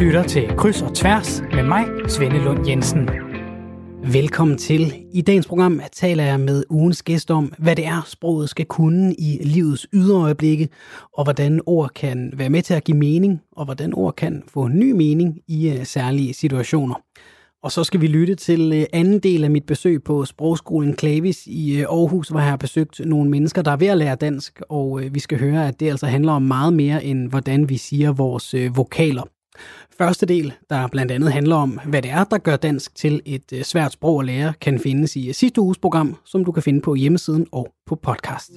lytter til Kryds og Tværs med mig, Svende Lund Jensen. Velkommen til. I dagens program taler jeg med ugens gæst om, hvad det er, sproget skal kunne i livets yderøjeblikke, og hvordan ord kan være med til at give mening, og hvordan ord kan få ny mening i uh, særlige situationer. Og så skal vi lytte til øh, anden del af mit besøg på Sprogskolen Klavis i øh, Aarhus, hvor jeg har besøgt nogle mennesker, der er ved at lære dansk, og vi skal høre, at det altså handler om meget mere end, hvordan vi siger vores vokaler. Første del, der blandt andet handler om, hvad det er, der gør dansk til et øh, svært sprog at lære, kan findes i øh, sidste uges program, som du kan finde på hjemmesiden og på podcast.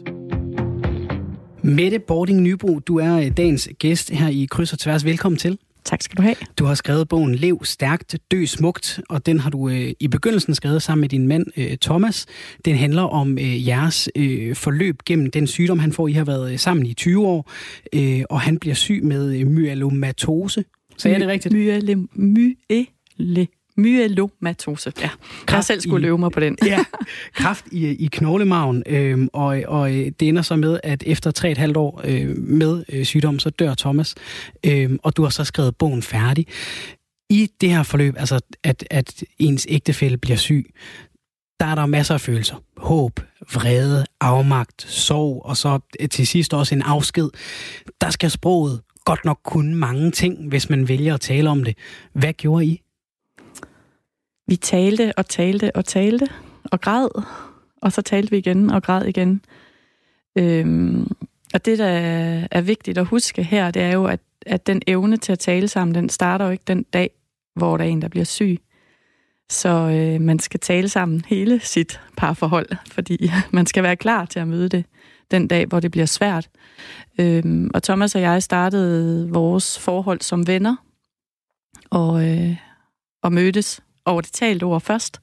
Mette Bording Nybro, du er øh, dagens gæst her i Kryds og Tværs. Velkommen til. Tak skal du have. Du har skrevet bogen Lev stærkt, dø smukt, og den har du øh, i begyndelsen skrevet sammen med din mand øh, Thomas. Den handler om øh, jeres øh, forløb gennem den sygdom, han får. I har været sammen i 20 år, øh, og han bliver syg med øh, myelomatose. Så er det rigtigt? Myele, myele, myelomatose. Ja, jeg har selv skulle løbe mig på den. ja, kraft i, i knoglemagen, øh, og, og det ender så med, at efter tre et halvt år øh, med øh, sygdom, så dør Thomas, øh, og du har så skrevet bogen færdig. I det her forløb, altså at, at ens ægtefælle bliver syg, der er der masser af følelser. Håb, vrede, afmagt, sorg, og så til sidst også en afsked. Der skal sproget godt nok kunne mange ting, hvis man vælger at tale om det. Hvad gjorde I? Vi talte og talte og talte og græd, og så talte vi igen og græd igen. Øhm, og det, der er vigtigt at huske her, det er jo, at, at den evne til at tale sammen, den starter jo ikke den dag, hvor der er en, der bliver syg. Så øh, man skal tale sammen hele sit parforhold, fordi man skal være klar til at møde det den dag, hvor det bliver svært. Øhm, og Thomas og jeg startede vores forhold som venner, og, øh, og mødtes over det talt ord først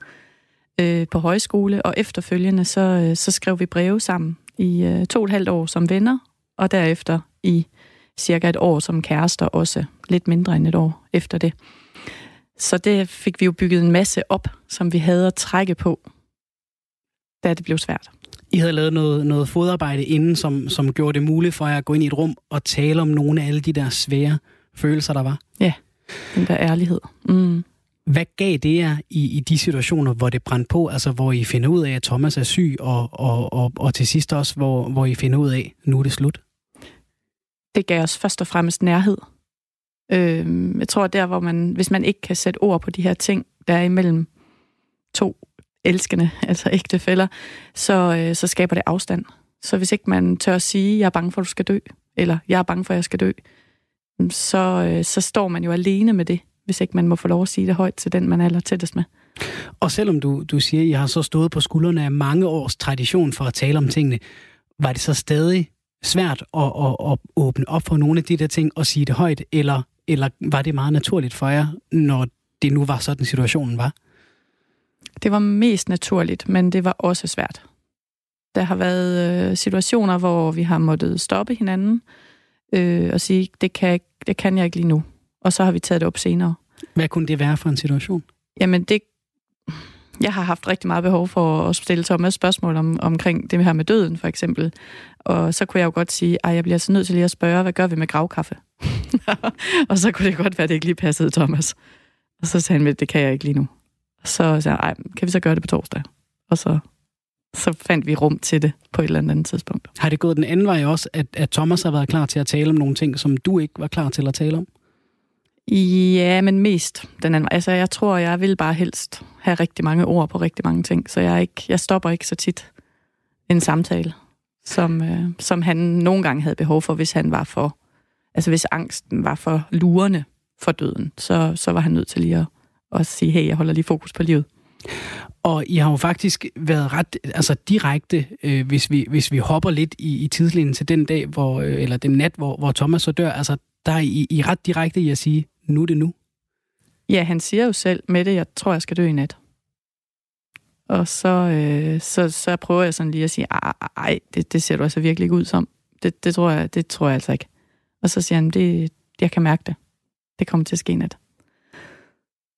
øh, på højskole, og efterfølgende så, øh, så skrev vi breve sammen i øh, to og et halvt år som venner, og derefter i cirka et år som kærester også, lidt mindre end et år efter det. Så det fik vi jo bygget en masse op, som vi havde at trække på, da det blev svært. I havde lavet noget, noget fodarbejde inden, som, som gjorde det muligt for jer at gå ind i et rum og tale om nogle af alle de der svære følelser, der var? Ja, den der ærlighed. Mm. Hvad gav det jer i, i de situationer, hvor det brændte på? Altså, hvor I finder ud af, at Thomas er syg, og, og, og, og til sidst også, hvor, hvor I finder ud af, at nu er det slut? Det gav os først og fremmest nærhed. Øh, jeg tror, der hvor man, hvis man ikke kan sætte ord på de her ting, der er imellem to elskende, altså ægtefælder, så, øh, så skaber det afstand. Så hvis ikke man tør at sige, jeg er bange for, at du skal dø, eller jeg er bange for, at jeg skal dø, mm, så, øh, så står man jo alene med det, hvis ikke man må få lov at sige det højt til den, man er aller tættest med. Og selvom du, du siger, at I har så stået på skuldrene af mange års tradition for at tale om tingene, var det så stadig svært at, at, at åbne op for nogle af de der ting og sige det højt, eller, eller var det meget naturligt for jer, når det nu var sådan situationen var? Det var mest naturligt, men det var også svært. Der har været øh, situationer, hvor vi har måttet stoppe hinanden øh, og sige, det kan, det kan jeg ikke lige nu. Og så har vi taget det op senere. Hvad kunne det være for en situation? Jamen, det, jeg har haft rigtig meget behov for at stille Thomas spørgsmål om, omkring det her med døden, for eksempel. Og så kunne jeg jo godt sige, at jeg bliver så nødt til lige at spørge, hvad gør vi med gravkaffe? og så kunne det godt være, at det ikke lige passede Thomas. Og så sagde han, det kan jeg ikke lige nu. Så sagde jeg, kan vi så gøre det på torsdag? Og så, så fandt vi rum til det på et eller andet tidspunkt. Har det gået den anden vej også, at, at Thomas har været klar til at tale om nogle ting, som du ikke var klar til at tale om? Ja, men mest den anden vej. Altså, jeg tror, jeg vil bare helst have rigtig mange ord på rigtig mange ting, så jeg, ikke, jeg stopper ikke så tit en samtale, som, øh, som han nogle gange havde behov for, hvis han var for, altså hvis angsten var for lurende for døden, så, så var han nødt til lige at og sige, hey, jeg holder lige fokus på livet. Og I har jo faktisk været ret altså direkte, øh, hvis, vi, hvis vi hopper lidt i, i tidslinjen til den dag, hvor, øh, eller den nat, hvor, hvor Thomas så dør, altså der er I, I ret direkte i at sige, nu er det nu. Ja, han siger jo selv med det, jeg tror, jeg skal dø i nat. Og så, øh, så, så prøver jeg sådan lige at sige, ej, det, det ser du altså virkelig ikke ud som. Det, det, tror jeg, det tror jeg altså ikke. Og så siger han, det, jeg kan mærke det. Det kommer til at ske nat.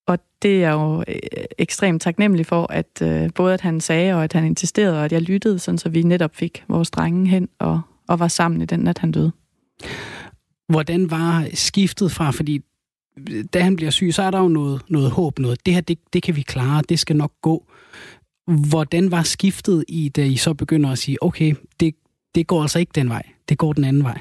Og det er jo øh, ekstremt taknemmelig for, at øh, både at han sagde, og at han insisterede, og at jeg lyttede, sådan så vi netop fik vores drenge hen og, og var sammen i den nat, han døde. Hvordan var skiftet fra, fordi da han bliver syg, så er der jo noget, noget håb, noget. Det her, det, det kan vi klare, det skal nok gå. Hvordan var skiftet i, da I så begynder at sige, okay, det, det går altså ikke den vej, det går den anden vej?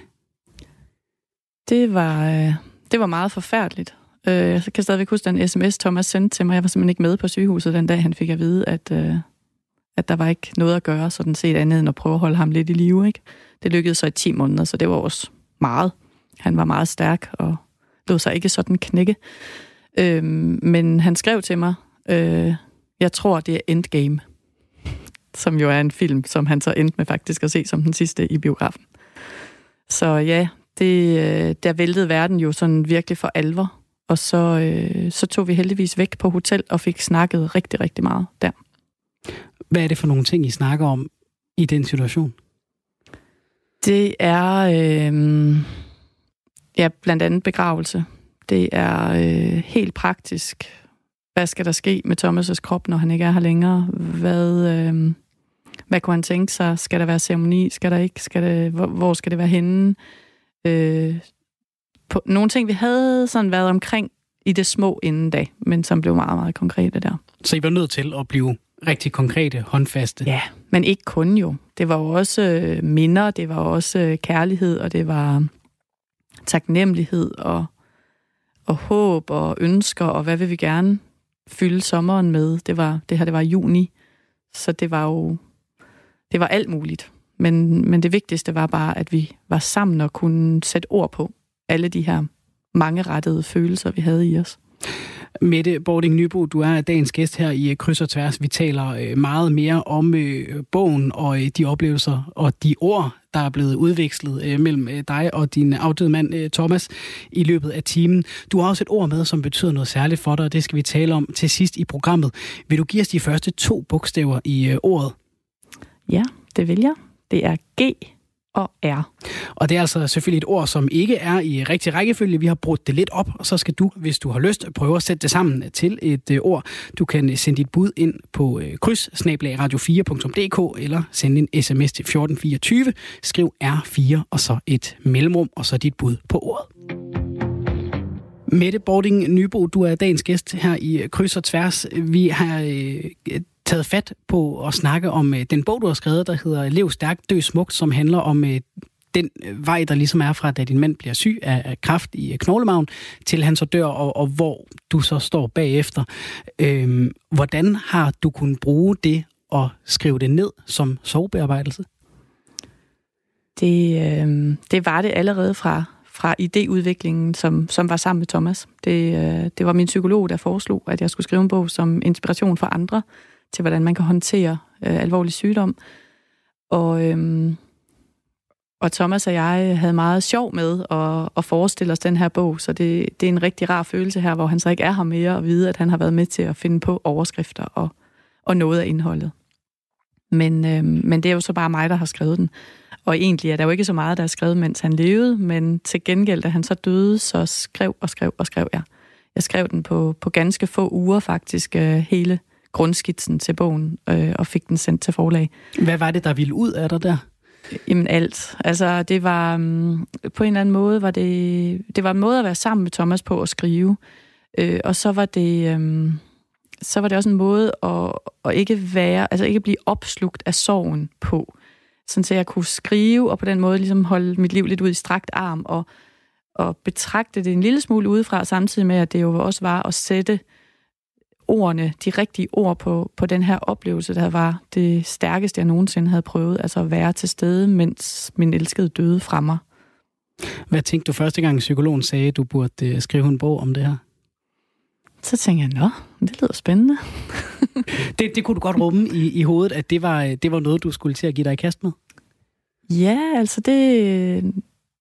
Det var, øh, det var meget forfærdeligt. Øh, jeg kan stadigvæk huske den sms, Thomas sendte til mig. Jeg var simpelthen ikke med på sygehuset den dag, han fik at vide, at, øh, at der var ikke noget at gøre, sådan set andet end at prøve at holde ham lidt i live. Ikke? Det lykkedes så i 10 måneder, så det var også meget. Han var meget stærk og lå sig ikke sådan knække. Øh, men han skrev til mig, øh, jeg tror, det er Endgame, som jo er en film, som han så endte med faktisk at se som den sidste i biografen. Så ja, det, øh, der væltede verden jo sådan virkelig for alvor. Og så, øh, så tog vi heldigvis væk på hotel og fik snakket rigtig, rigtig meget der. Hvad er det for nogle ting, I snakker om i den situation? Det er øh, ja, blandt andet begravelse. Det er øh, helt praktisk. Hvad skal der ske med Thomas' krop, når han ikke er her længere? Hvad, øh, hvad kunne han tænke sig? Skal der være ceremoni? Skal der ikke? Skal det, hvor, hvor skal det være henne? Øh, på nogle ting, vi havde sådan været omkring i det små inden da, men som blev meget, meget konkrete der. Så I var nødt til at blive rigtig konkrete, håndfaste? Ja, men ikke kun jo. Det var jo også øh, minder, det var også øh, kærlighed, og det var taknemmelighed og, og håb og ønsker, og hvad vil vi gerne fylde sommeren med. Det, var, det her det var juni, så det var jo det var alt muligt. Men, men det vigtigste var bare, at vi var sammen og kunne sætte ord på alle de her mange rettede følelser, vi havde i os. Mette Bording Nybo, du er dagens gæst her i Kryds og Tværs. Vi taler øh, meget mere om øh, bogen og øh, de oplevelser og de ord, der er blevet udvekslet mellem dig og din afdøde mand Thomas i løbet af timen. Du har også et ord med, som betyder noget særligt for dig, og det skal vi tale om til sidst i programmet. Vil du give os de første to bogstaver i ordet? Ja, det vil jeg. Det er G og er. Og det er altså selvfølgelig et ord, som ikke er i rigtig rækkefølge. Vi har brugt det lidt op, og så skal du, hvis du har lyst, prøve at sætte det sammen til et øh, ord. Du kan øh, sende dit bud ind på øh, kryds radio4.dk eller sende en sms til 1424. Skriv R4 og så et mellemrum, og så dit bud på ordet. Mette Bording Nybo, du er dagens gæst her i Kryds og Tværs. Vi har øh, taget fat på at snakke om øh, den bog, du har skrevet, der hedder Lev stærkt, dø smukt, som handler om øh, den øh, vej, der ligesom er fra, da din mand bliver syg af, af kraft i øh, knoglemagen, til han så dør, og, og hvor du så står bagefter. Øhm, hvordan har du kunnet bruge det og skrive det ned som sovebearbejdelse? Det, øh, det var det allerede fra, fra idéudviklingen, som, som var sammen med Thomas. Det, øh, det var min psykolog, der foreslog, at jeg skulle skrive en bog som inspiration for andre til, hvordan man kan håndtere øh, alvorlig sygdom. Og, øhm, og Thomas og jeg havde meget sjov med at, at forestille os den her bog, så det, det er en rigtig rar følelse her, hvor han så ikke er her mere, og vide, at han har været med til at finde på overskrifter og, og noget af indholdet. Men, øhm, men det er jo så bare mig, der har skrevet den. Og egentlig er der jo ikke så meget, der er skrevet, mens han levede, men til gengæld, da han så døde, så skrev og skrev og skrev jeg. Jeg skrev den på, på ganske få uger faktisk, øh, hele grundskitsen til bogen øh, og fik den sendt til forlag. Hvad var det, der ville ud af dig der? Jamen alt. Altså, det var um, på en eller anden måde, var det, det var en måde at være sammen med Thomas på at skrive. Øh, og så var det, um, så var det også en måde at, at ikke være, altså ikke blive opslugt af sorgen på. Sådan så jeg kunne skrive, og på den måde ligesom holde mit liv lidt ud i strakt arm, og, og betragte det en lille smule udefra, samtidig med, at det jo også var at sætte ordene, de rigtige ord på, på den her oplevelse, der var det stærkeste, jeg nogensinde havde prøvet, altså at være til stede, mens min elskede døde fra mig. Hvad tænkte du første gang, psykologen sagde, at du burde øh, skrive en bog om det her? Så tænkte jeg, nå, det lyder spændende. det, det kunne du godt rumme i, i hovedet, at det var, det var noget, du skulle til at give dig i kast med? Ja, altså det,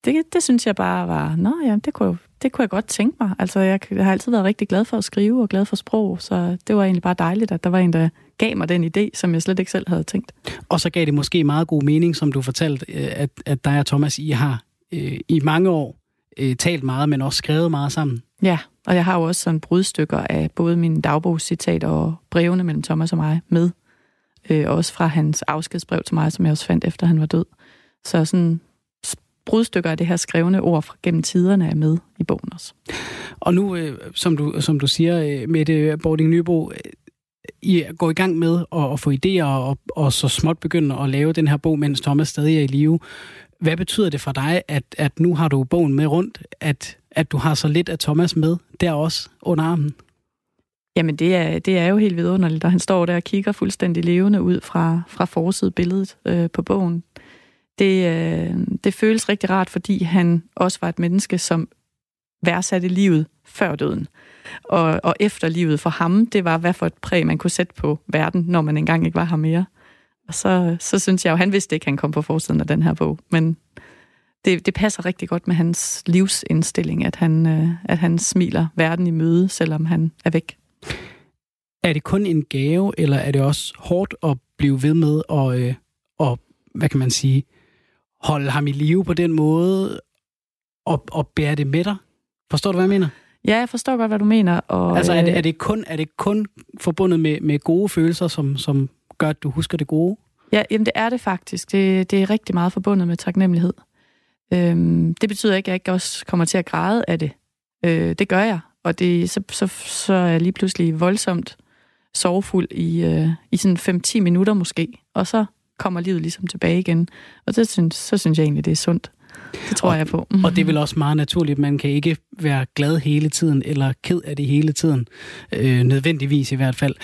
det, det synes jeg bare var, nå ja, det kunne, det kunne jeg godt tænke mig. Altså, jeg, jeg har altid været rigtig glad for at skrive og glad for sprog, så det var egentlig bare dejligt, at der var en, der gav mig den idé, som jeg slet ikke selv havde tænkt. Og så gav det måske meget god mening, som du fortalte, øh, at, at dig og Thomas, I har øh, i mange år øh, talt meget, men også skrevet meget sammen. Ja, og jeg har jo også sådan brudstykker af både mine dagbogscitater og brevene mellem Thomas og mig med. Øh, også fra hans afskedsbrev til mig, som jeg også fandt efter han var død. Så sådan brudstykker af det her skrevne ord fra gennem tiderne er med i bogen også. Og nu, øh, som, du, som du siger, øh, Mette Bording Nybo, øh, I går i gang med at, at få idéer og, og så småt begynde at lave den her bog, mens Thomas stadig er i live. Hvad betyder det for dig, at, at nu har du bogen med rundt, at, at du har så lidt af Thomas med der også under armen? Jamen, det er, det er jo helt vidunderligt, og han står der og kigger fuldstændig levende ud fra, fra forsidebilledet øh, på bogen. Det, øh, det føles rigtig rart, fordi han også var et menneske, som værdsatte livet før døden. Og, og efter livet for ham, det var, hvad for et præg man kunne sætte på verden, når man engang ikke var her mere. Og så, så synes jeg jo, han vidste ikke, at han kom på forsiden af den her bog, men det, det passer rigtig godt med hans livsindstilling, at han, øh, at han smiler verden i møde, selvom han er væk. Er det kun en gave, eller er det også hårdt at blive ved med at, øh, og, hvad kan man sige, holde ham i live på den måde, og, og bære det med dig? Forstår du, hvad jeg mener? Ja, jeg forstår godt, hvad du mener. Og, altså, er det, er det, kun, er det kun forbundet med, med gode følelser, som, som gør, at du husker det gode? Ja, jamen det er det faktisk. Det, det er rigtig meget forbundet med taknemmelighed. Øhm, det betyder ikke, at jeg ikke også kommer til at græde af det. Øh, det gør jeg. Og det, så, så, så er jeg lige pludselig voldsomt sorgfuld i, øh, i sådan 5-10 minutter måske. Og så kommer livet ligesom tilbage igen. Og så synes, så synes jeg egentlig, det er sundt. Det tror og, jeg på. Mm-hmm. Og det er vel også meget naturligt. Man kan ikke være glad hele tiden, eller ked af det hele tiden. Øh, nødvendigvis i hvert fald.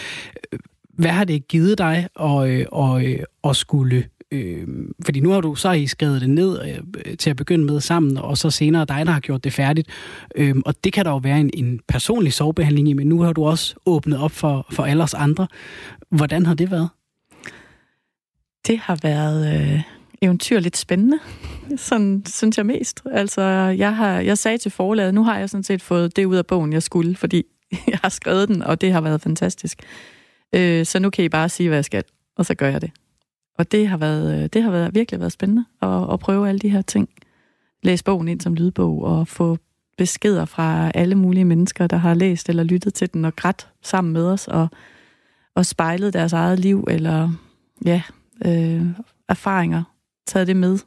Hvad har det givet dig at, øh, at, at, at skulle Øh, fordi nu har du så I skrevet det ned øh, til at begynde med sammen, og så senere dig, der har gjort det færdigt. Øh, og det kan der jo være en, en personlig sovebehandling i, men nu har du også åbnet op for, for alle os andre. Hvordan har det været? Det har været øh, eventyrligt spændende. Sådan synes jeg mest. Altså, jeg, har, jeg sagde til forlaget, nu har jeg sådan set fået det ud af bogen, jeg skulle, fordi jeg har skrevet den, og det har været fantastisk. Øh, så nu kan I bare sige, hvad jeg skal, og så gør jeg det. Og det har, været, øh, det har været, virkelig været spændende at, at prøve alle de her ting. Læse bogen ind som lydbog og få beskeder fra alle mulige mennesker, der har læst eller lyttet til den og grædt sammen med os og, og spejlet deres eget liv eller ja, øh, erfaringer, taget det med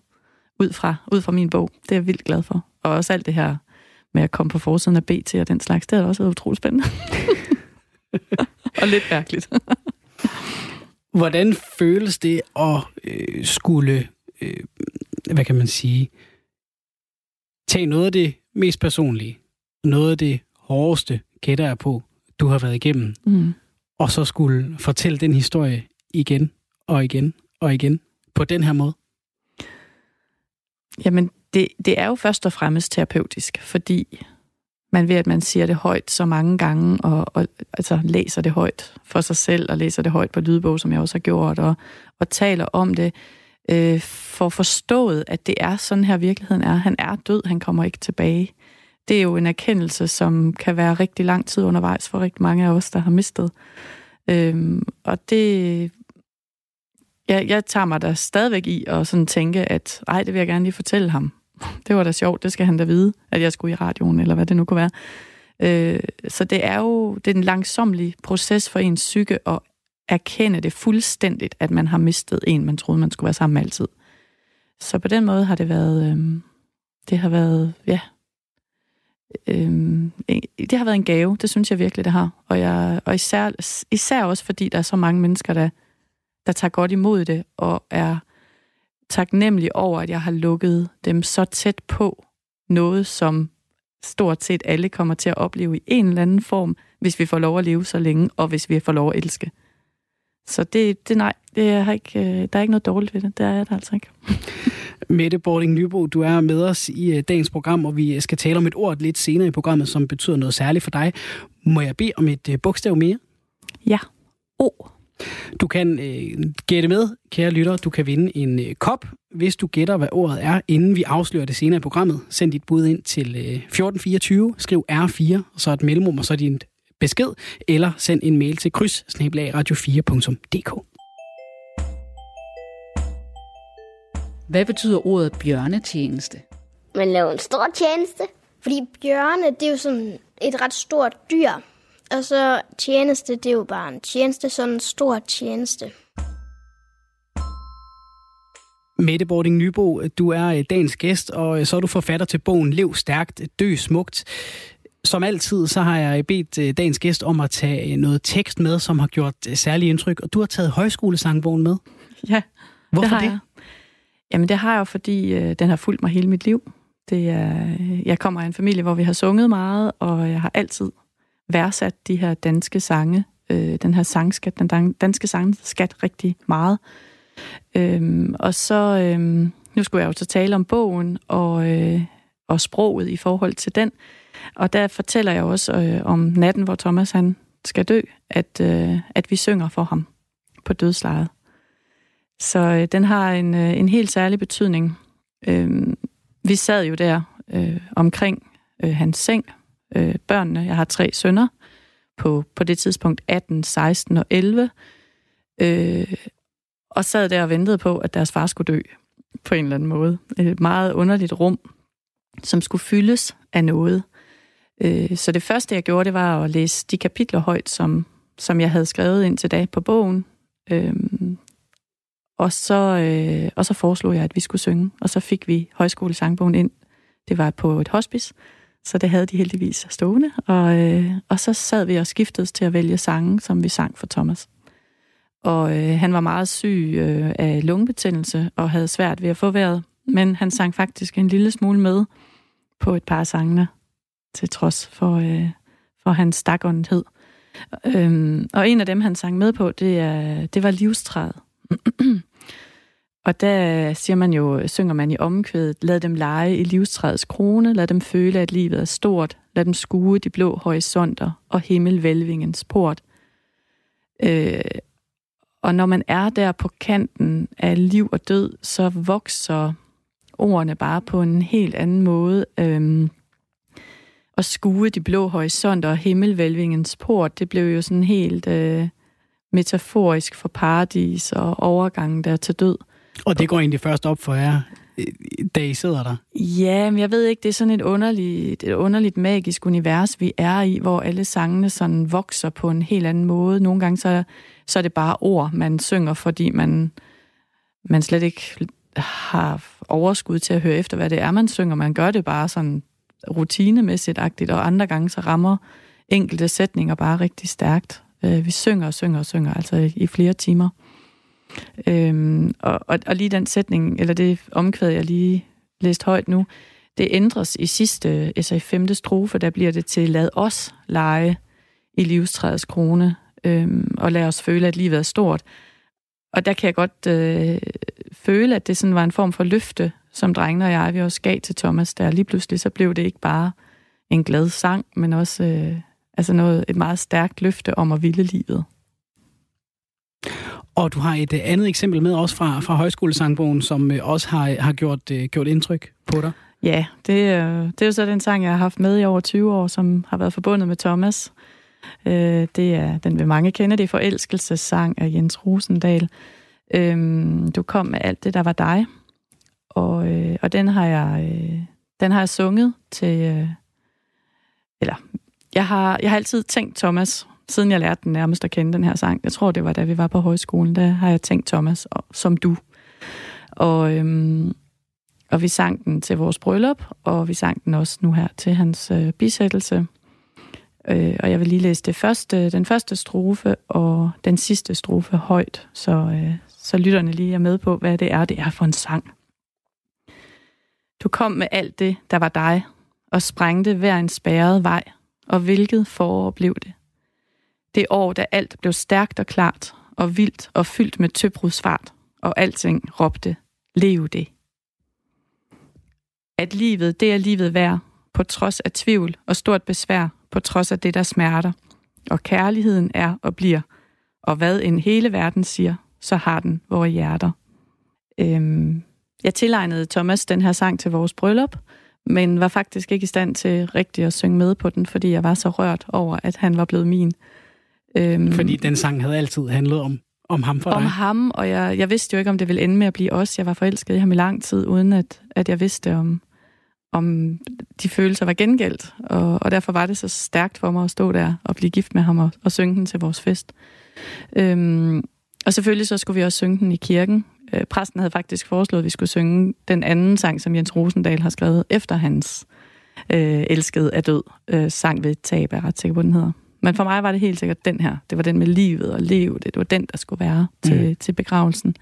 ud fra, ud fra min bog. Det er jeg vildt glad for. Og også alt det her med at komme på forsiden af BT og den slags, det har også været utroligt spændende. og lidt mærkeligt. Hvordan føles det at øh, skulle, øh, hvad kan man sige, tage noget af det mest personlige, noget af det hårdeste, gætter jeg på, du har været igennem, mm. og så skulle fortælle den historie igen og igen og igen på den her måde? Jamen, det, det er jo først og fremmest terapeutisk, fordi man ved, at man siger det højt så mange gange, og, og altså, læser det højt for sig selv, og læser det højt på lydbog, som jeg også har gjort, og, og taler om det, øh, for forstået, at det er sådan her virkeligheden er. Han er død, han kommer ikke tilbage. Det er jo en erkendelse, som kan være rigtig lang tid undervejs for rigtig mange af os, der har mistet. Øhm, og det... Jeg, jeg tager mig da stadigvæk i at sådan tænke, at ej, det vil jeg gerne lige fortælle ham det var da sjovt, det skal han da vide, at jeg skulle i radioen, eller hvad det nu kunne være. Øh, så det er jo det er en langsomlig proces for ens psyke at erkende det fuldstændigt, at man har mistet en, man troede, man skulle være sammen med altid. Så på den måde har det været, øh, det har været, ja, øh, det har været en gave, det synes jeg virkelig, det har. Og, jeg, og især, især også, fordi der er så mange mennesker, der, der tager godt imod det, og er taknemmelig over, at jeg har lukket dem så tæt på noget, som stort set alle kommer til at opleve i en eller anden form, hvis vi får lov at leve så længe, og hvis vi får lov at elske. Så det, det nej, det er ikke, øh, der er ikke noget dårligt ved det. Det er det altså ikke. Mette Bording Nybo, du er med os i øh, dagens program, og vi skal tale om et ord lidt senere i programmet, som betyder noget særligt for dig. Må jeg bede om et øh, bogstav mere? Ja. O. Du kan øh, gætte med, kære lytter. Du kan vinde en øh, kop, hvis du gætter, hvad ordet er, inden vi afslører det senere i programmet. Send dit bud ind til øh, 1424, skriv R4, og så et mellemrum, og så din besked, eller send en mail til kryds radio4.dk. Hvad betyder ordet bjørnetjeneste? Man laver en stor tjeneste, fordi bjørne, det er jo sådan et ret stort dyr. Og så tjeneste, det er jo bare en tjeneste, sådan en stor tjeneste. Mette Bording Nybo, du er øh, dagens gæst, og øh, så er du forfatter til bogen Lev stærkt, dø smukt. Som altid, så har jeg bedt øh, dagens gæst om at tage noget tekst med, som har gjort særlig indtryk, og du har taget højskolesangbogen med. Ja, Hvorfor det har det? jeg. Jamen det har jeg jo, fordi øh, den har fulgt mig hele mit liv. Det er, jeg kommer af en familie, hvor vi har sunget meget, og jeg har altid værdsat de her danske sange, øh, den her sangskat, den danske sangskat rigtig meget. Øhm, og så, øhm, nu skulle jeg jo så tale om bogen og, øh, og sproget i forhold til den. Og der fortæller jeg også øh, om natten, hvor Thomas han skal dø, at, øh, at vi synger for ham på dødslejet. Så øh, den har en, øh, en helt særlig betydning. Øh, vi sad jo der øh, omkring øh, hans seng, øh, børnene. Jeg har tre sønner på, på det tidspunkt 18, 16 og 11. Øh, og sad der og ventede på, at deres far skulle dø på en eller anden måde. Et meget underligt rum, som skulle fyldes af noget. Øh, så det første, jeg gjorde, det var at læse de kapitler højt, som, som jeg havde skrevet ind til dag på bogen. Øh, og, så, øh, og så foreslog jeg, at vi skulle synge, og så fik vi højskolesangbogen ind. Det var på et hospice, så det havde de heldigvis stående. Og, øh, og så sad vi og skiftedes til at vælge sange, som vi sang for Thomas. Og øh, han var meget syg øh, af lungebetændelse og havde svært ved at få vejret. Men han sang faktisk en lille smule med på et par sangene, til trods for, øh, for hans stakåndhed. Øhm, og en af dem, han sang med på, det, er, det var livstræet og der siger man jo, synger man i omkvædet, lad dem lege i livstræets krone, lad dem føle, at livet er stort, lad dem skue de blå horisonter og himmelvælvingens port. Øh, og når man er der på kanten af liv og død, så vokser ordene bare på en helt anden måde. Øhm, og skue de blå horisonter og himmelvælvingens port, det blev jo sådan helt øh, metaforisk for paradis og overgangen der til død. Og det går egentlig først op for jer, da I sidder der? Ja, men jeg ved ikke, det er sådan et underligt, et underligt magisk univers, vi er i, hvor alle sangene sådan vokser på en helt anden måde. Nogle gange så, så er det bare ord, man synger, fordi man, man slet ikke har overskud til at høre efter, hvad det er, man synger. Man gør det bare sådan rutinemæssigt-agtigt, og andre gange så rammer enkelte sætninger bare rigtig stærkt. Øh, vi synger og synger og synger, altså i flere timer. Øhm, og, og, og lige den sætning, eller det omkvæd, jeg lige læste højt nu, det ændres i sidste, altså i femte strofe, der bliver det til, lad os lege i livstræets krone, øhm, og lad os føle, at livet er stort. Og der kan jeg godt øh, føle, at det sådan var en form for løfte, som drengene og jeg vi også gav til Thomas, der lige pludselig så blev det ikke bare en glad sang, men også øh, altså noget, et meget stærkt løfte om at ville livet. Og du har et øh, andet eksempel med også fra, fra højskolesangbogen, som øh, også har, har gjort, øh, gjort indtryk på dig. Ja, det, det er jo så den sang, jeg har haft med i over 20 år, som har været forbundet med Thomas. Det er, den vil mange kende, det er forelskelsessang af Jens Rosendal. Øhm, du kom med alt det, der var dig. Og, og den har jeg den har jeg sunget til... Eller, jeg har, jeg har altid tænkt, Thomas, siden jeg lærte den nærmest at kende den her sang. Jeg tror, det var da vi var på højskolen, der har jeg tænkt Thomas og, som du. Og, øhm, og vi sang den til vores bryllup, og vi sang den også nu her til hans øh, bisættelse. Øh, og jeg vil lige læse det første, den første strofe og den sidste strofe højt, så, øh, så lytterne lige er med på, hvad det er, det er for en sang. Du kom med alt det, der var dig, og sprængte hver en spærret vej, og hvilket forår blev det? Det år, da alt blev stærkt og klart, og vildt og fyldt med tøbrudsfart, og alting råbte, lev det. At livet, det er livet værd, på trods af tvivl og stort besvær, på trods af det, der smerter. Og kærligheden er og bliver, og hvad en hele verden siger, så har den vores hjerter. Øhm, jeg tilegnede Thomas den her sang til vores bryllup, men var faktisk ikke i stand til rigtig at synge med på den, fordi jeg var så rørt over, at han var blevet min. Øhm, Fordi den sang havde altid handlet om, om ham for om dig? Om ham, og jeg, jeg vidste jo ikke, om det ville ende med at blive os. Jeg var forelsket i ham i lang tid, uden at, at jeg vidste, om, om de følelser var gengældt. Og, og derfor var det så stærkt for mig at stå der og blive gift med ham og, og synge den til vores fest. Øhm, og selvfølgelig så skulle vi også synge den i kirken. Øh, præsten havde faktisk foreslået, at vi skulle synge den anden sang, som Jens Rosendal har skrevet efter hans øh, elskede er død, øh, sang ved tab, er ret sikker på, den hedder. Men for mig var det helt sikkert den her. Det var den med livet og livet. Det var den, der skulle være til, mm. til begravelsen.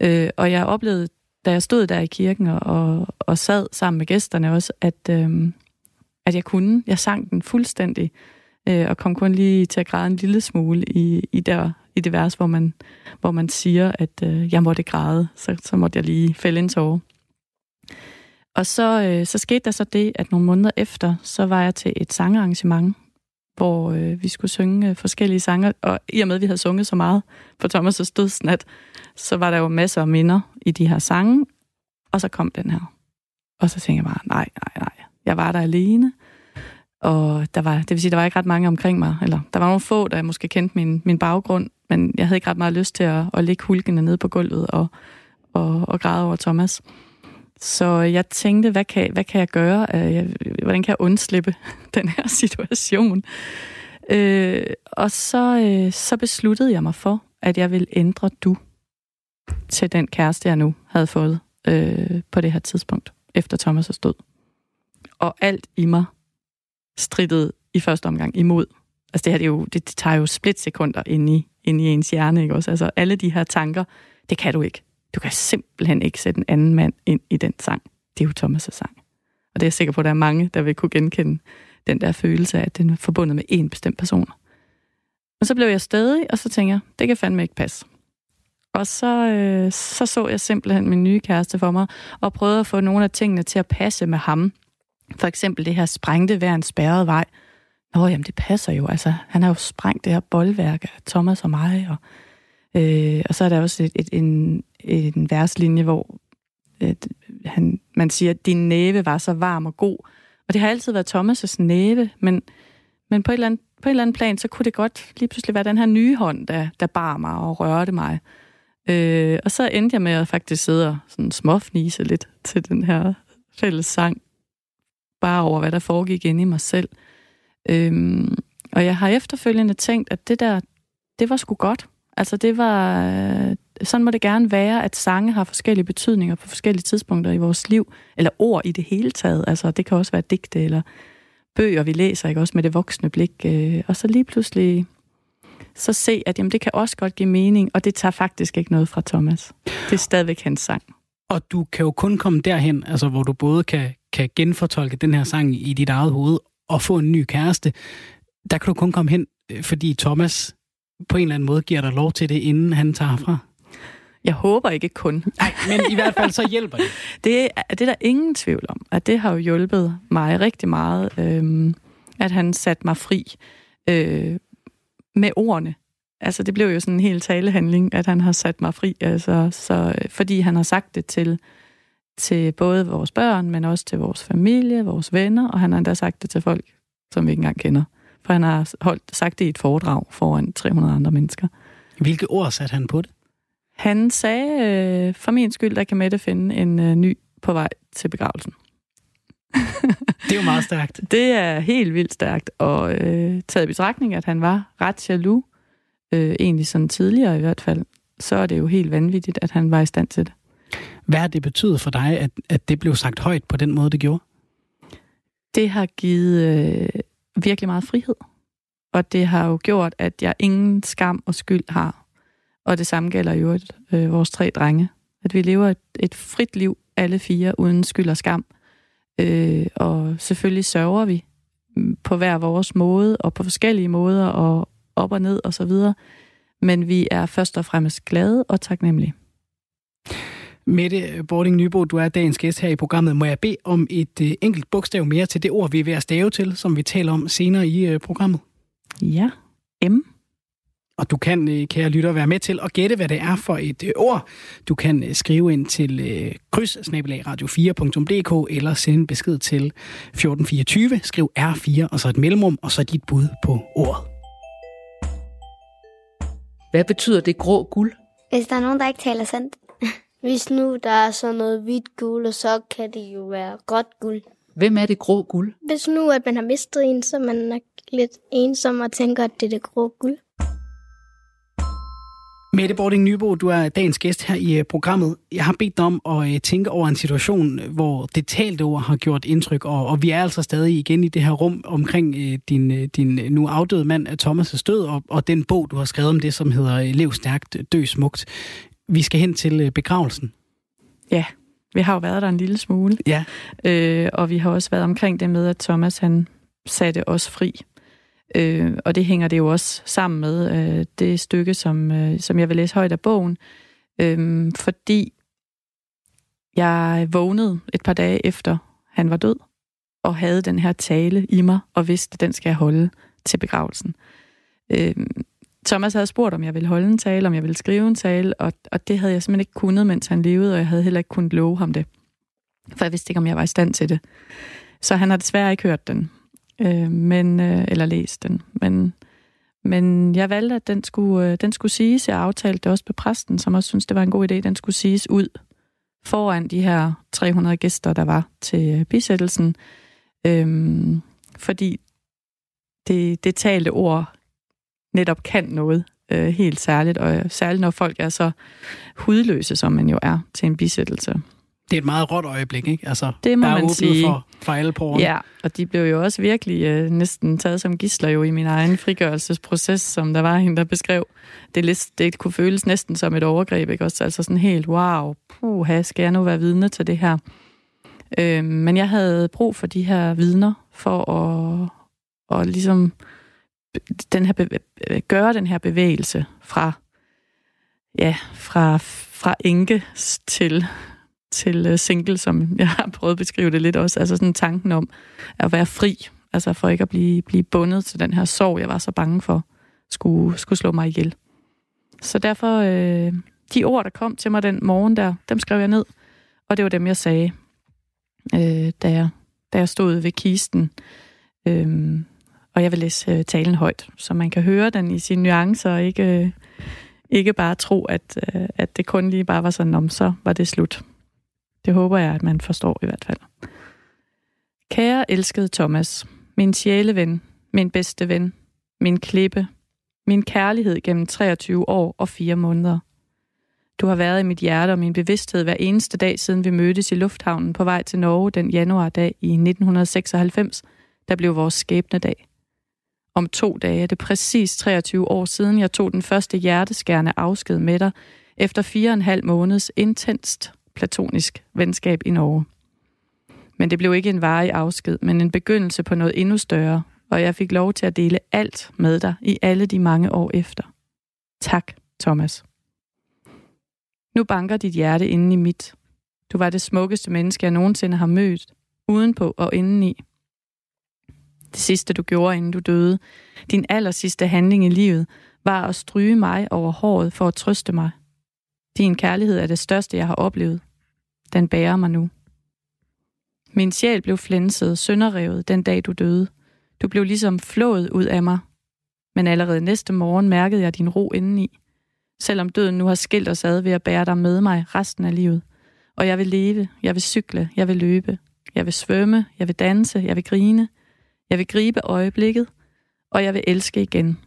Øh, og jeg oplevede, da jeg stod der i kirken og, og, og sad sammen med gæsterne også, at, øh, at jeg kunne. Jeg sang den fuldstændig, øh, og kom kun lige til at græde en lille smule i, i, der, i det vers, hvor man, hvor man siger, at øh, jeg måtte græde. Så, så måtte jeg lige fælde en tårer. Og så, øh, så skete der så det, at nogle måneder efter, så var jeg til et sangarrangement, hvor øh, vi skulle synge øh, forskellige sange. Og i og med, at vi havde sunget så meget på Thomas' dødsnat, så var der jo masser af minder i de her sange. Og så kom den her. Og så tænkte jeg bare, nej, nej, nej. Jeg var der alene. Og der var, det vil sige, der var ikke ret mange omkring mig. Eller der var nogle få, der måske kendte min, min baggrund, men jeg havde ikke ret meget lyst til at, at ligge hulkende nede på gulvet og, og, og græde over Thomas. Så jeg tænkte, hvad kan, hvad kan jeg gøre? Øh, hvordan kan jeg undslippe den her situation? Øh, og så, øh, så besluttede jeg mig for, at jeg ville ændre du til den kæreste, jeg nu havde fået øh, på det her tidspunkt, efter Thomas' død. Og alt i mig strittede i første omgang imod. Altså det her, det, er jo, det, det tager jo splitsekunder ind i, ind i ens hjerne, ikke også? Altså alle de her tanker, det kan du ikke. Du kan simpelthen ikke sætte en anden mand ind i den sang. Det er jo Thomas' sang. Og det er jeg sikker på, at der er mange, der vil kunne genkende den der følelse af, at den er forbundet med en bestemt person. Og så blev jeg stadig, og så tænker jeg, det kan fandme ikke passe. Og så, øh, så så jeg simpelthen min nye kæreste for mig, og prøvede at få nogle af tingene til at passe med ham. For eksempel det her sprængte hver en spærret vej. Nå, jamen det passer jo. Altså, han har jo sprængt det her boldværk af Thomas og mig, og Øh, og så er der også et, et, en, en verslinje, hvor et, han, man siger, at din næve var så varm og god. Og det har altid været Thomas' næve, men, men på, et eller andet, på et eller andet plan, så kunne det godt lige pludselig være den her nye hånd, der, der bar mig og rørte mig. Øh, og så endte jeg med at faktisk sidde og sådan småfnise lidt til den her fælles sang, bare over, hvad der foregik inde i mig selv. Øh, og jeg har efterfølgende tænkt, at det der, det var sgu godt. Altså det var, øh, sådan må det gerne være, at sange har forskellige betydninger på forskellige tidspunkter i vores liv, eller ord i det hele taget. Altså det kan også være digte eller bøger, vi læser, ikke også med det voksne blik. Øh, og så lige pludselig så se, at jamen, det kan også godt give mening, og det tager faktisk ikke noget fra Thomas. Det er stadigvæk hans sang. Og du kan jo kun komme derhen, altså, hvor du både kan, kan genfortolke den her sang i dit eget hoved, og få en ny kæreste. Der kan du kun komme hen, øh, fordi Thomas på en eller anden måde giver dig lov til det, inden han tager fra? Jeg håber ikke kun. Nej, men i hvert fald så hjælper det. det, er, det er der ingen tvivl om, at det har jo hjulpet mig rigtig meget, øhm, at han satte mig fri øh, med ordene. Altså, det blev jo sådan en hel talehandling, at han har sat mig fri, altså, så, fordi han har sagt det til, til både vores børn, men også til vores familie, vores venner, og han har endda sagt det til folk, som vi ikke engang kender for han har holdt, sagt det i et foredrag foran 300 andre mennesker. Hvilke ord satte han på det? Han sagde, øh, for min skyld, der kan Mette finde en øh, ny på vej til begravelsen. det er jo meget stærkt. Det er helt vildt stærkt, og øh, taget i betragtning, at han var ret jaloux, øh, egentlig sådan tidligere i hvert fald, så er det jo helt vanvittigt, at han var i stand til det. Hvad har det betydet for dig, at, at det blev sagt højt på den måde, det gjorde? Det har givet øh, virkelig meget frihed. Og det har jo gjort, at jeg ingen skam og skyld har. Og det samme gælder jo øh, vores tre drenge. At vi lever et, et frit liv, alle fire, uden skyld og skam. Øh, og selvfølgelig sørger vi mm, på hver vores måde, og på forskellige måder, og op og ned og så videre. Men vi er først og fremmest glade og taknemmelige. Mette Bording Nybo, du er dagens gæst her i programmet. Må jeg bede om et øh, enkelt bogstav mere til det ord, vi er ved at stave til, som vi taler om senere i øh, programmet? Ja, M. Og du kan, øh, kære lytter, være med til at gætte, hvad det er for et ord. Du kan skrive ind til øh, kryds radio4.dk eller sende en besked til 1424. Skriv R4 og så et mellemrum, og så dit bud på ordet. Hvad betyder det grå guld? Hvis der er nogen, der ikke taler sandt. Hvis nu der er sådan noget hvidt guld, så kan det jo være gråt guld. Hvem er det grå guld? Hvis nu at man har mistet en, så man er lidt ensom og tænker, at det er det grå guld. Mette Bording Nybo, du er dagens gæst her i øh, programmet. Jeg har bedt dig om at øh, tænke over en situation, hvor det talte ord har gjort indtryk, og, og vi er altså stadig igen i det her rum omkring øh, din, din nu afdøde mand Thomas' død, og, og den bog, du har skrevet om det, som hedder Lev stærkt, dø smukt. Vi skal hen til begravelsen. Ja, vi har jo været der en lille smule. Ja. Øh, og vi har også været omkring det med, at Thomas han satte os fri. Øh, og det hænger det jo også sammen med øh, det stykke, som, øh, som jeg vil læse højt af bogen. Øh, fordi jeg vågnede et par dage efter, han var død, og havde den her tale i mig, og vidste, at den skal jeg holde til begravelsen. Øh, Thomas havde spurgt, om jeg ville holde en tale, om jeg ville skrive en tale, og, og det havde jeg simpelthen ikke kunnet, mens han levede, og jeg havde heller ikke kunnet love ham det. For jeg vidste ikke, om jeg var i stand til det. Så han har desværre ikke hørt den øh, men, øh, eller læst den. Men, men jeg valgte, at den skulle, øh, den skulle siges. Jeg aftalte det også med præsten, som også synes det var en god idé. Den skulle siges ud foran de her 300 gæster, der var til øh, bisættelsen. Øh, fordi det, det talte ord netop kan noget øh, helt særligt, og særligt når folk er så hudløse, som man jo er til en bisættelse det er et meget råt øjeblik, ikke? Altså, det må der er man sige. for, for alle på Ja, og de blev jo også virkelig øh, næsten taget som gisler jo i min egen frigørelsesproces, som der var en, der beskrev. Det, det kunne føles næsten som et overgreb, ikke også? Altså sådan helt, wow, puha, skal jeg nu være vidne til det her? Øh, men jeg havde brug for de her vidner for at, og ligesom den her gøre den her bevægelse fra ja, fra, fra enke til til øh, single, som jeg har prøvet at beskrive det lidt også. Altså sådan tanken om at være fri, altså for ikke at blive, blive bundet til den her sorg, jeg var så bange for, skulle, skulle slå mig ihjel. Så derfor, øh, de ord, der kom til mig den morgen der, dem skrev jeg ned, og det var dem, jeg sagde, øh, da, jeg, da jeg stod ved kisten. Øh, og jeg vil læse øh, talen højt, så man kan høre den i sine nuancer, og ikke, øh, ikke bare tro, at, øh, at det kun lige bare var sådan, om så var det slut. Det håber jeg, at man forstår i hvert fald. Kære elskede Thomas, min sjæleven, min bedste ven, min klippe, min kærlighed gennem 23 år og 4 måneder. Du har været i mit hjerte og min bevidsthed hver eneste dag, siden vi mødtes i lufthavnen på vej til Norge den januardag i 1996, der blev vores skæbnedag. Om to dage er det præcis 23 år siden, jeg tog den første hjerteskærende afsked med dig, efter fire og en halv måneds intenst platonisk venskab i Norge. Men det blev ikke en varig afsked, men en begyndelse på noget endnu større, og jeg fik lov til at dele alt med dig i alle de mange år efter. Tak, Thomas. Nu banker dit hjerte inden i mit. Du var det smukkeste menneske, jeg nogensinde har mødt, udenpå og indeni. Det sidste, du gjorde, inden du døde, din aller sidste handling i livet, var at stryge mig over håret for at trøste mig. Din kærlighed er det største, jeg har oplevet. Den bærer mig nu. Min sjæl blev flænset, sønderrevet den dag du døde. Du blev ligesom flået ud af mig. Men allerede næste morgen mærkede jeg din ro indeni. Selvom døden nu har skilt os ad ved at bære dig med mig resten af livet. Og jeg vil leve, jeg vil cykle, jeg vil løbe. Jeg vil svømme, jeg vil danse, jeg vil grine. Jeg vil gribe øjeblikket, og jeg vil elske igen.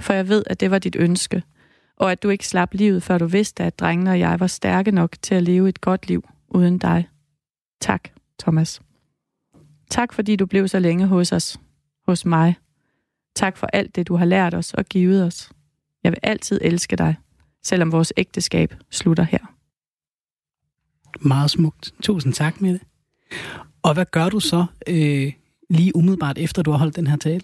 For jeg ved, at det var dit ønske – og at du ikke slap livet, før du vidste, at drengene og jeg var stærke nok til at leve et godt liv uden dig. Tak, Thomas. Tak, fordi du blev så længe hos os, hos mig. Tak for alt det, du har lært os og givet os. Jeg vil altid elske dig, selvom vores ægteskab slutter her. Meget smukt. Tusind tak med det. Og hvad gør du så øh, lige umiddelbart efter, du har holdt den her tale?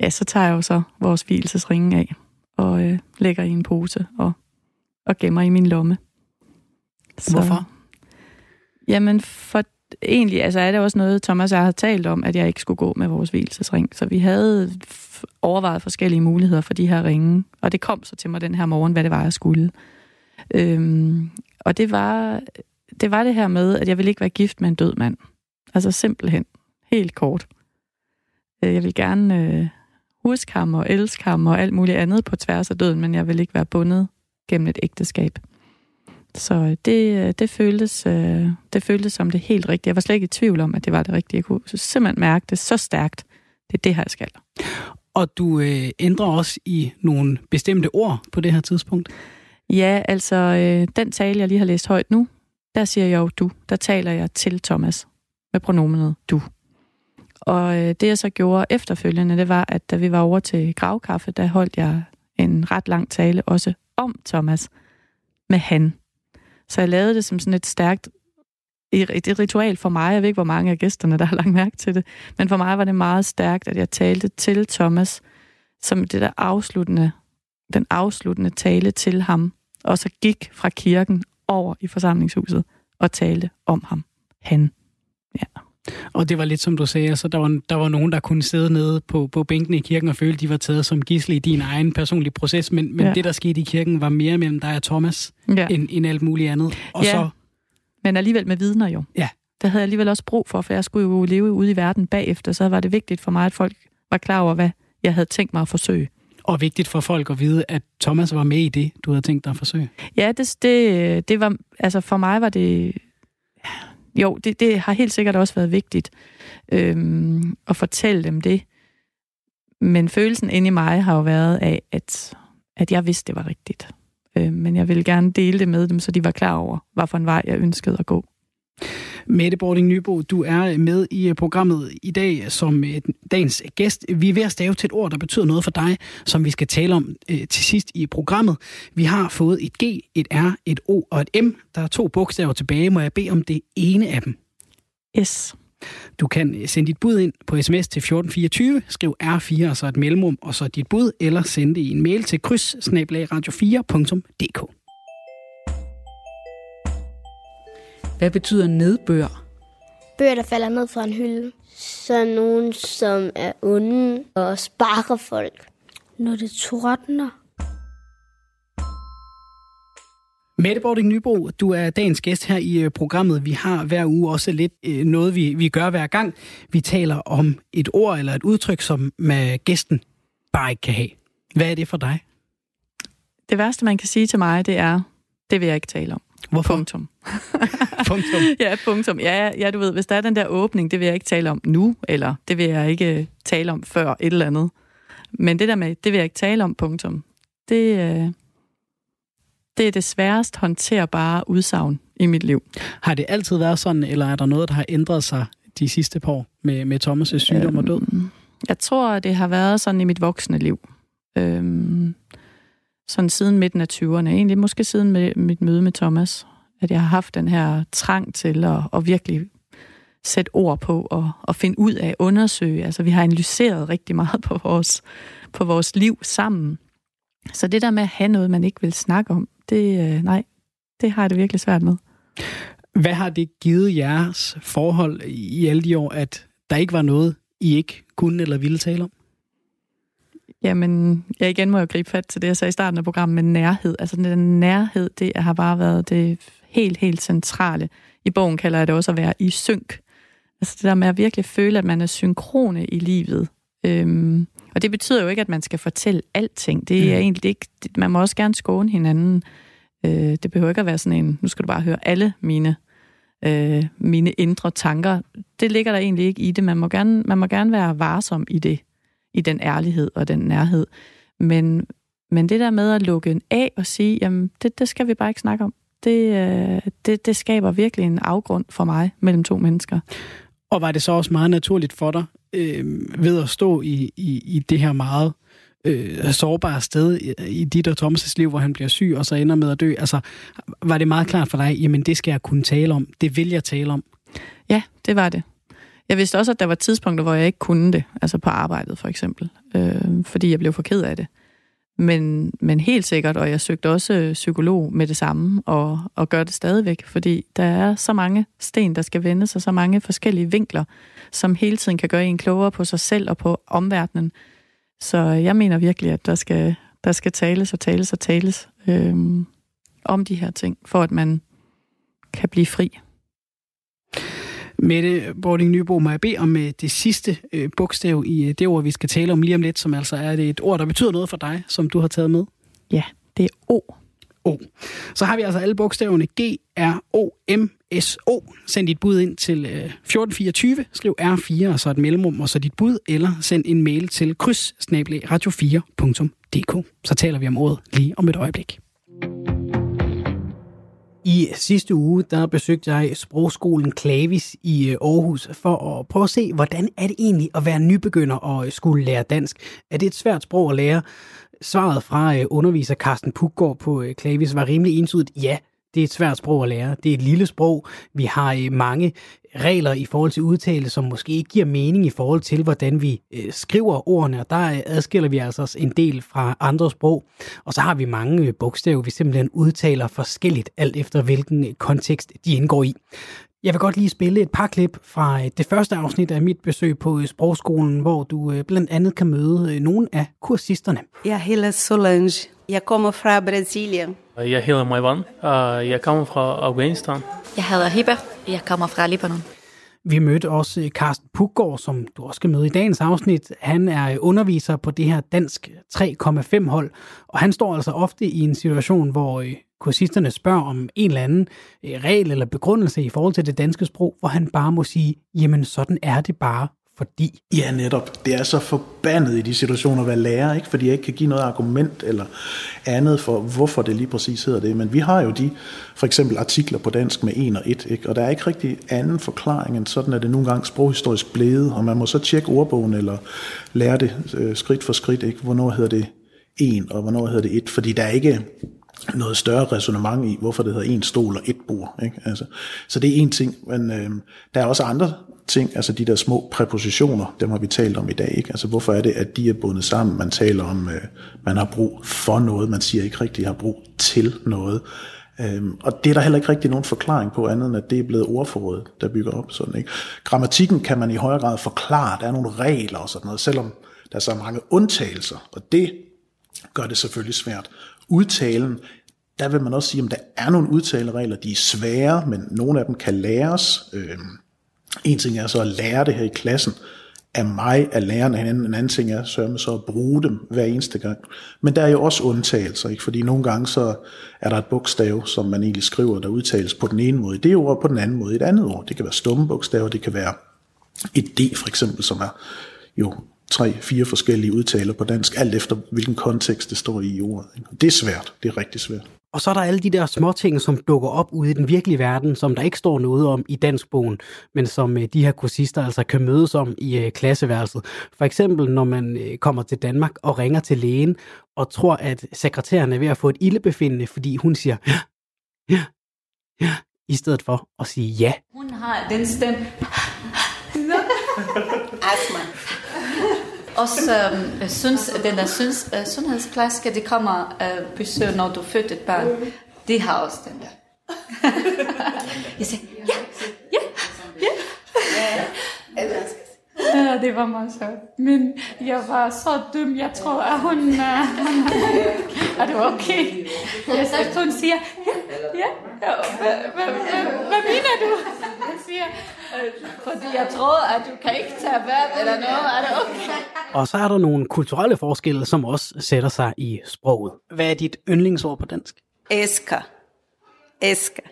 Ja, så tager jeg jo så vores hvilesesringe af og øh, lægger i en pose og, og gemmer i min lomme. Så, Hvorfor? Jamen, for egentlig altså er det også noget, Thomas og jeg har talt om, at jeg ikke skulle gå med vores hvilesesring. Så vi havde overvejet forskellige muligheder for de her ringe, og det kom så til mig den her morgen, hvad det var, jeg skulle. Øhm, og det var, det var det her med, at jeg ville ikke være gift med en død mand. Altså simpelthen. Helt kort. Øh, jeg vil gerne øh, huske ham og elske ham og alt muligt andet på tværs af døden, men jeg vil ikke være bundet gennem et ægteskab. Så det, det, føltes, øh, det føltes som det helt rigtige. Jeg var slet ikke i tvivl om, at det var det rigtige. Jeg kunne simpelthen mærke det så stærkt. Det er det her, jeg skal. Og du øh, ændrer også i nogle bestemte ord på det her tidspunkt? Ja, altså, øh, den tale, jeg lige har læst højt nu, der siger jeg jo du. Der taler jeg til Thomas med pronomenet du. Og øh, det, jeg så gjorde efterfølgende, det var, at da vi var over til gravkaffe, der holdt jeg en ret lang tale også om Thomas med han. Så jeg lavede det som sådan et stærkt et ritual for mig. Jeg ved ikke, hvor mange af gæsterne, der har lagt mærke til det. Men for mig var det meget stærkt, at jeg talte til Thomas som det der afsluttende, den afsluttende tale til ham. Og så gik fra kirken over i forsamlingshuset og talte om ham. Han. Ja. Og det var lidt som du sagde, så der var, der var nogen, der kunne sidde nede på, på bænken i kirken og føle, at de var taget som gisle i din egen personlige proces, men, men ja. det, der skete i kirken, var mere mellem dig og Thomas, ja. end, end alt muligt andet. Og ja. så... men alligevel med vidner jo. Ja. Der havde jeg alligevel også brug for, for jeg skulle jo leve ude i verden bagefter, så var det vigtigt for mig, at folk var klar over, hvad jeg havde tænkt mig at forsøge. Og vigtigt for folk at vide, at Thomas var med i det, du havde tænkt dig at forsøge. Ja, det, det, det var, altså for mig var det jo, det, det har helt sikkert også været vigtigt øhm, at fortælle dem det. Men følelsen inde i mig har jo været af, at, at jeg vidste, det var rigtigt. Øh, men jeg ville gerne dele det med dem, så de var klar over, hvad for en vej jeg ønskede at gå. Mette Bording Nybo, du er med i øh, programmet i dag som øh, dagens gæst. Vi er ved at stave til et ord, der betyder noget for dig, som vi skal tale om øh, til sidst i programmet. Vi har fået et G, et R, et O og et M. Der er to bogstaver tilbage. Må jeg bede om det ene af dem? S. Du kan sende dit bud ind på sms til 1424, skriv R4 og så et mellemrum, og så dit bud, eller send det i en mail til kryds radio4.dk. Hvad betyder nedbør? Bøger, der falder ned fra en hylde. Så nogen, som er onde og sparker folk. Når det tordner. Mette Bording Nybo, du er dagens gæst her i øh, programmet. Vi har hver uge også lidt øh, noget, vi, vi gør hver gang. Vi taler om et ord eller et udtryk, som med gæsten bare ikke kan have. Hvad er det for dig? Det værste, man kan sige til mig, det er, det vil jeg ikke tale om. Hvorfor? Punktum. punktum. ja, punktum. Ja, ja, du ved, hvis der er den der åbning, det vil jeg ikke tale om nu, eller det vil jeg ikke tale om før et eller andet. Men det der med, det vil jeg ikke tale om, punktum. Det, øh, det er det sværest håndterbare udsagn i mit liv. Har det altid været sådan, eller er der noget, der har ændret sig de sidste par år med, med Thomas' sygdom øhm, og død? Øhm, jeg tror, det har været sådan i mit voksne liv. Øhm, sådan siden midten af 20'erne, egentlig måske siden med mit møde med Thomas, at jeg har haft den her trang til at, at virkelig sætte ord på og, og finde ud af, undersøge. Altså, vi har analyseret rigtig meget på vores, på vores liv sammen. Så det der med at have noget, man ikke vil snakke om, det, øh, nej, det har jeg det virkelig svært med. Hvad har det givet jeres forhold i alle de år, at der ikke var noget, I ikke kunne eller ville tale om? Jamen, jeg igen må jo gribe fat til det, jeg sagde i starten af programmet med nærhed. Altså den nærhed, det har bare været det helt, helt centrale. I bogen kalder jeg det også at være i synk. Altså det der med at virkelig føle, at man er synkrone i livet. Øhm, og det betyder jo ikke, at man skal fortælle alting. Det er mm. egentlig ikke... Man må også gerne skåne hinanden. Øh, det behøver ikke at være sådan en, nu skal du bare høre alle mine, øh, mine indre tanker. Det ligger der egentlig ikke i det. Man må gerne, man må gerne være varsom i det i den ærlighed og den nærhed. Men, men det der med at lukke en af og sige, jamen det, det skal vi bare ikke snakke om, det, øh, det, det skaber virkelig en afgrund for mig mellem to mennesker. Og var det så også meget naturligt for dig, øh, ved at stå i, i, i det her meget øh, sårbare sted i, i dit og Thomas' liv, hvor han bliver syg og så ender med at dø? Altså, var det meget klart for dig, jamen det skal jeg kunne tale om, det vil jeg tale om? Ja, det var det. Jeg vidste også, at der var tidspunkter, hvor jeg ikke kunne det, altså på arbejdet for eksempel, øh, fordi jeg blev for ked af det. Men, men helt sikkert, og jeg søgte også øh, psykolog med det samme, og, og gør det stadigvæk, fordi der er så mange sten, der skal vendes, og så mange forskellige vinkler, som hele tiden kan gøre en klogere på sig selv og på omverdenen. Så jeg mener virkelig, at der skal, der skal tales og tales og tales øh, om de her ting, for at man kan blive fri. Mette Bording Nybo, må jeg bede om øh, det sidste øh, bogstav i øh, det ord, vi skal tale om lige om lidt, som altså er det et ord, der betyder noget for dig, som du har taget med? Ja, det er O. O. Så har vi altså alle bogstaverne G, R, O, M, S, O. Send dit bud ind til 1424, skriv R4 og så et mellemrum og så dit bud, eller send en mail til kryds radio4.dk. Så taler vi om ordet lige om et øjeblik. I sidste uge, der besøgte jeg sprogskolen Klavis i øh, Aarhus for at prøve at se, hvordan er det egentlig at være nybegynder og øh, skulle lære dansk. Er det et svært sprog at lære? Svaret fra øh, underviser Carsten Puggaard på Klavis var rimelig entydigt ja. Det er et svært sprog at lære. Det er et lille sprog. Vi har mange regler i forhold til udtale, som måske ikke giver mening i forhold til, hvordan vi øh, skriver ordene, og der øh, adskiller vi altså en del fra andre sprog. Og så har vi mange øh, bogstaver, vi simpelthen udtaler forskelligt, alt efter hvilken øh, kontekst de indgår i. Jeg vil godt lige spille et par klip fra det første afsnit af mit besøg på sprogskolen, hvor du blandt andet kan møde nogle af kursisterne. Jeg hedder Solange. Jeg kommer fra Brasilien. Jeg hedder Maivan. Jeg kommer fra Afghanistan. Jeg hedder Hiba. Jeg kommer fra Libanon. Vi mødte også eh, Carsten Puggaard, som du også skal møde i dagens afsnit. Han er eh, underviser på det her dansk 3,5 hold, og han står altså ofte i en situation, hvor eh, kursisterne spørger om en eller anden regel eller begrundelse i forhold til det danske sprog, hvor han bare må sige, jamen sådan er det bare, fordi... Ja, netop. Det er så forbandet i de situationer at være lærer, ikke? fordi jeg ikke kan give noget argument eller andet for, hvorfor det lige præcis hedder det. Men vi har jo de, for eksempel artikler på dansk med en og et, ikke? og der er ikke rigtig anden forklaring end sådan, at det nogle gange sproghistorisk blevet, og man må så tjekke ordbogen eller lære det øh, skridt for skridt, ikke? hvornår hedder det en, og hvornår hedder det et, fordi der er ikke noget større resonemang i, hvorfor det hedder en stol og et bord. Ikke? Altså, så det er en ting, men øh, der er også andre ting, altså de der små præpositioner, dem har vi talt om i dag. Ikke? Altså hvorfor er det, at de er bundet sammen? Man taler om, øh, man har brug for noget, man siger ikke rigtigt, har brug til noget. Øhm, og det er der heller ikke rigtig nogen forklaring på, andet end at det er blevet ordforrådet, der bygger op sådan. Ikke? Grammatikken kan man i højere grad forklare, der er nogle regler og sådan noget, selvom der er så mange undtagelser, og det gør det selvfølgelig svært. Udtalen, der vil man også sige, at der er nogle udtaleregler, de er svære, men nogle af dem kan læres. Øhm, en ting er så at lære det her i klassen af mig, af læreren, en anden, en anden ting er sørge så at bruge dem hver eneste gang. Men der er jo også undtagelser, ikke? fordi nogle gange så er der et bogstav, som man egentlig skriver, der udtales på den ene måde i det ord, og på den anden måde i et andet ord. Det kan være stumme bogstaver, det kan være et D for eksempel, som er jo tre, fire forskellige udtaler på dansk, alt efter hvilken kontekst det står i i ordet. Det er svært, det er rigtig svært. Og så er der alle de der små ting, som dukker op ude i den virkelige verden, som der ikke står noget om i danskbogen, men som øh, de her kursister altså kan mødes om i øh, klasseværelset. For eksempel, når man øh, kommer til Danmark og ringer til lægen og tror, at sekretæren er ved at få et ildebefindende, fordi hun siger ja, ja, ja, i stedet for at sige ja. Hun har den stemme. Astma. Også øh, synes, den der synes, øh, sundhedsplejerske, det kommer øh, besøg, når du født et barn. De har også den der. jeg siger, ja, ja, ja. Ja, Ja, det var meget sjovt. Men jeg var så dum, jeg tror, at hun... Uh, er du okay? Jeg sagde, hun siger, ja, ja, hvad, hvad, hvad, hvad mener du? Jeg siger, fordi jeg troede, at du kan ikke tage vand eller noget, er det okay? Og så er der nogle kulturelle forskelle, som også sætter sig i sproget. Hvad er dit yndlingsord på dansk? Esker. Esker.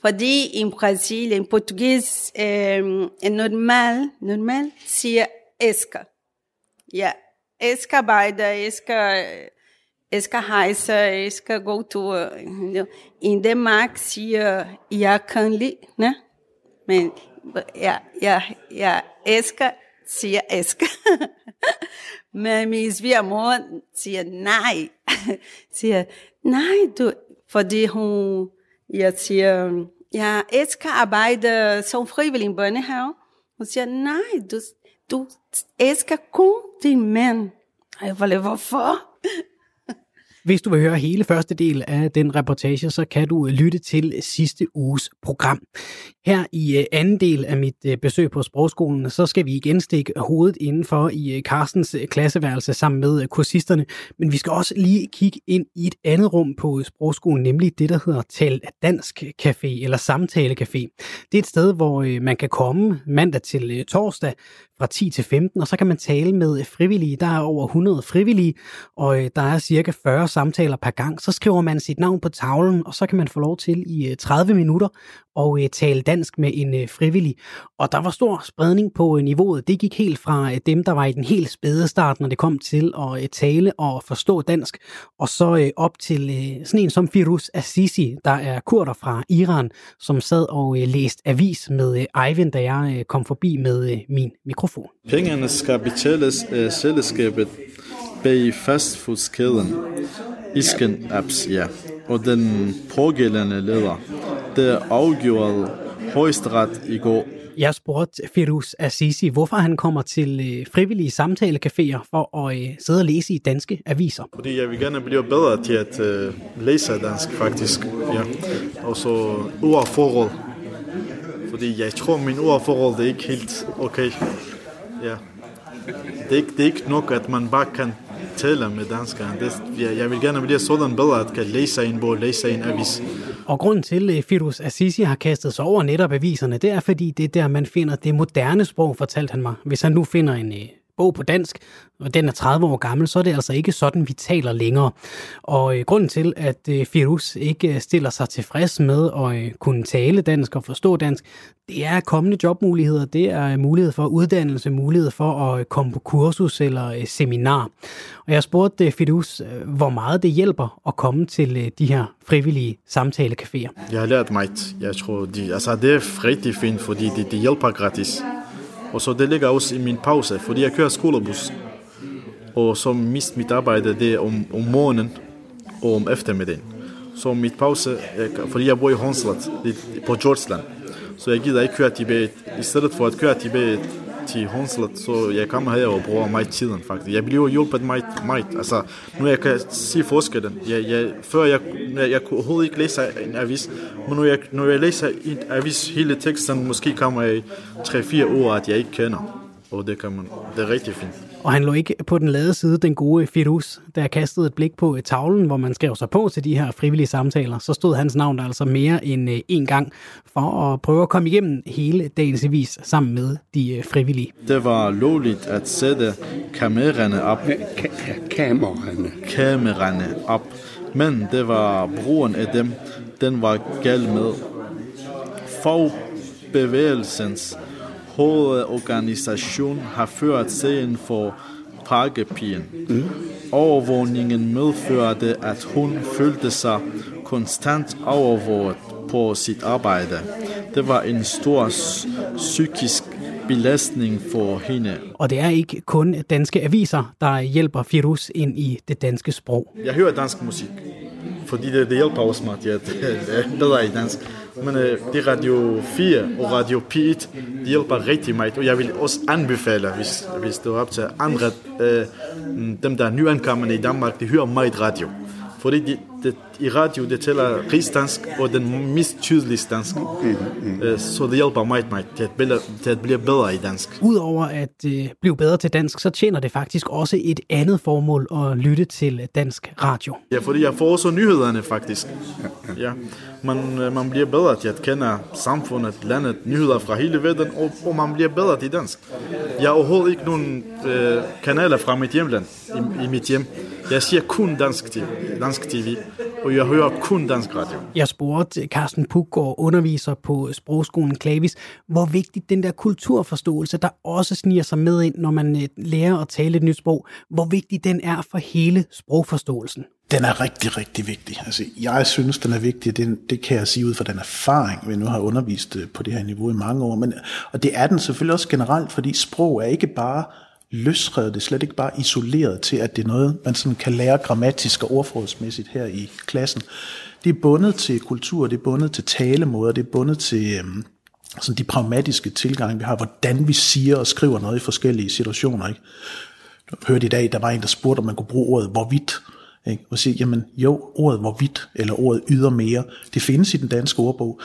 Fordi i Brasilien, portugis øh, er normal, normal siger esker. Ja, esker arbejder, esker, esker hejser, esker gå tur. I Danmark siger jeg kan lide, ne? men ja, ja, ja, esker siger esker. men min svigermor siger nej. siger, nej, du, fordi hun, jeg siger, jeg elsker arbejde som frivillig i børnehave. Hun siger, nej, du, du elsker kun din mand. Og jeg var hvorfor? Hvis du vil høre hele første del af den reportage, så kan du lytte til sidste uges program. Her i øh, anden del af mit øh, besøg på sprogskolen, så skal vi igen stikke hovedet indenfor i øh, Carstens klasseværelse sammen med kursisterne, men vi skal også lige kigge ind i et andet rum på sprogskolen, nemlig det, der hedder Tal Dansk Café eller Samtale Café. Det er et sted, hvor man kan komme mandag til torsdag fra 10 til 15, og så kan man tale med frivillige. Der er over 100 frivillige, og der er cirka 40 samtaler per gang. Så skriver man sit navn på tavlen, og så kan man få lov til i øh, 30 minutter og øh, tale dansk med en øh, frivillig. Og der var stor spredning på niveauet. Det gik helt fra dem, der var i den helt spæde start, når det kom til at tale og forstå dansk, og så op til sådan en som Firuz Azizi, der er kurder fra Iran, som sad og læste avis med Eivind, da jeg kom forbi med min mikrofon. Pengene skal betales af selskabet bag fastfoodskæden Isken Apps, ja. Og den pågældende leder, det afgjorde højesteret i går. Jeg spurgte Firuz Azizi, hvorfor han kommer til øh, frivillige samtalecaféer for at øh, sidde og læse i danske aviser. Fordi jeg vil gerne blive bedre til at øh, læse dansk, faktisk. Ja. Og så ordforhold. Fordi jeg tror, min ordforhold det er ikke helt okay. Ja. Det er, ikke, det er ikke nok, at man bare kan taler med danskere. Det, jeg, jeg vil gerne blive sådan bedre, at kan læse en bog, læse en avis. Og grunden til, øh, at Firuz Azizi har kastet sig over netop aviserne, det er, fordi det er der, man finder det moderne sprog, fortalte han mig. Hvis han nu finder en øh, bog på dansk, og den er 30 år gammel, så er det altså ikke sådan, vi taler længere. Og øh, grunden til, at øh, Firus ikke øh, stiller sig tilfreds med at øh, kunne tale dansk og forstå dansk, det er kommende jobmuligheder, det er øh, mulighed for uddannelse, mulighed for at øh, komme på kursus eller seminar. Og jeg spurgte Fidus, hvor meget det hjælper at komme til de her frivillige samtalecaféer. Jeg har lært meget. jeg tror, de, altså det er rigtig fint, fordi det, de hjælper gratis. Og så det ligger også i min pause, fordi jeg kører skolebus. Og så mist mit arbejde det om, om morgenen og om eftermiddagen. Så mit pause, jeg, fordi jeg bor i Hånslet, på Georgeland. Så jeg gider ikke køre tilbage. I stedet for at køre tilbage til Hånslet, så jeg kommer her og bruger meget tiden faktisk. Jeg bliver hjulpet meget, meget. Altså, nu jeg kan se forskellen. Jeg, jeg, før jeg, jeg, jeg kunne overhovedet ikke læse en avis, men nu jeg, når jeg læser en avis, hele teksten, måske kommer jeg 3-4 ord, at jeg ikke kender. Og det, kan man, det er rigtig fint. Og han lå ikke på den lade side, den gode Firuz, da jeg kastede et blik på tavlen, hvor man skrev sig på til de her frivillige samtaler. Så stod hans navn der altså mere end en gang for at prøve at komme igennem hele dagens avis sammen med de frivillige. Det var lovligt at sætte kameraerne op. Kameraerne. Kameraerne op. Men det var brugen af dem, den var gal med. Fagbevægelsens hovedorganisation har ført sagen for pakkepigen. Mm. Overvågningen medførte, at hun følte sig konstant overvåget på sit arbejde. Det var en stor psykisk belastning for hende. Og det er ikke kun danske aviser, der hjælper Firuz ind i det danske sprog. Jeg hører dansk musik, fordi det, det hjælper også mig at bedre i dansk. Men øh, det Radio 4 og Radio P1, de hjælper rigtig meget, og jeg vil også anbefale, hvis, hvis du er op til andre, øh, dem der er nyankommende i Danmark, de hører meget radio. Fordi de, de, i radio, det tæller rigsdansk og den mest tydelige dansk. Mm, mm. Så det hjælper mig, mig til, at blive, til at blive bedre i dansk. Udover at øh, blive bedre til dansk, så tjener det faktisk også et andet formål at lytte til dansk radio. Ja, fordi jeg får også nyhederne faktisk. Ja. Man, man bliver bedre til at kende samfundet, landet, nyheder fra hele verden, og, og man bliver bedre til dansk. Jeg har overhovedet ikke nogen øh, kanaler fra mit hjemland, i, i mit hjem. Jeg siger kun dansk, TV, dansk TV, og jeg hører kun dansk radio. Jeg spurgte Carsten Puggaard, underviser på sprogskolen Klavis, hvor vigtigt den der kulturforståelse, der også sniger sig med ind, når man øh, lærer at tale et nyt sprog, hvor vigtig den er for hele sprogforståelsen. Den er rigtig, rigtig vigtig. Altså, jeg synes, den er vigtig, det, det kan jeg sige ud fra den erfaring, vi nu har undervist øh, på det her niveau i mange år. Men, og det er den selvfølgelig også generelt, fordi sprog er ikke bare løsredet, det slet ikke bare isoleret til, at det er noget, man sådan kan lære grammatisk og ordforrådsmæssigt her i klassen. Det er bundet til kultur, det er bundet til talemåder, det er bundet til øhm, sådan de pragmatiske tilgange, vi har, hvordan vi siger og skriver noget i forskellige situationer. Ikke? Du hørte i dag, der var en, der spurgte, om man kunne bruge ordet hvorvidt. Ikke? Og sige, jamen jo, ordet hvorvidt, eller ordet yder mere, det findes i den danske ordbog,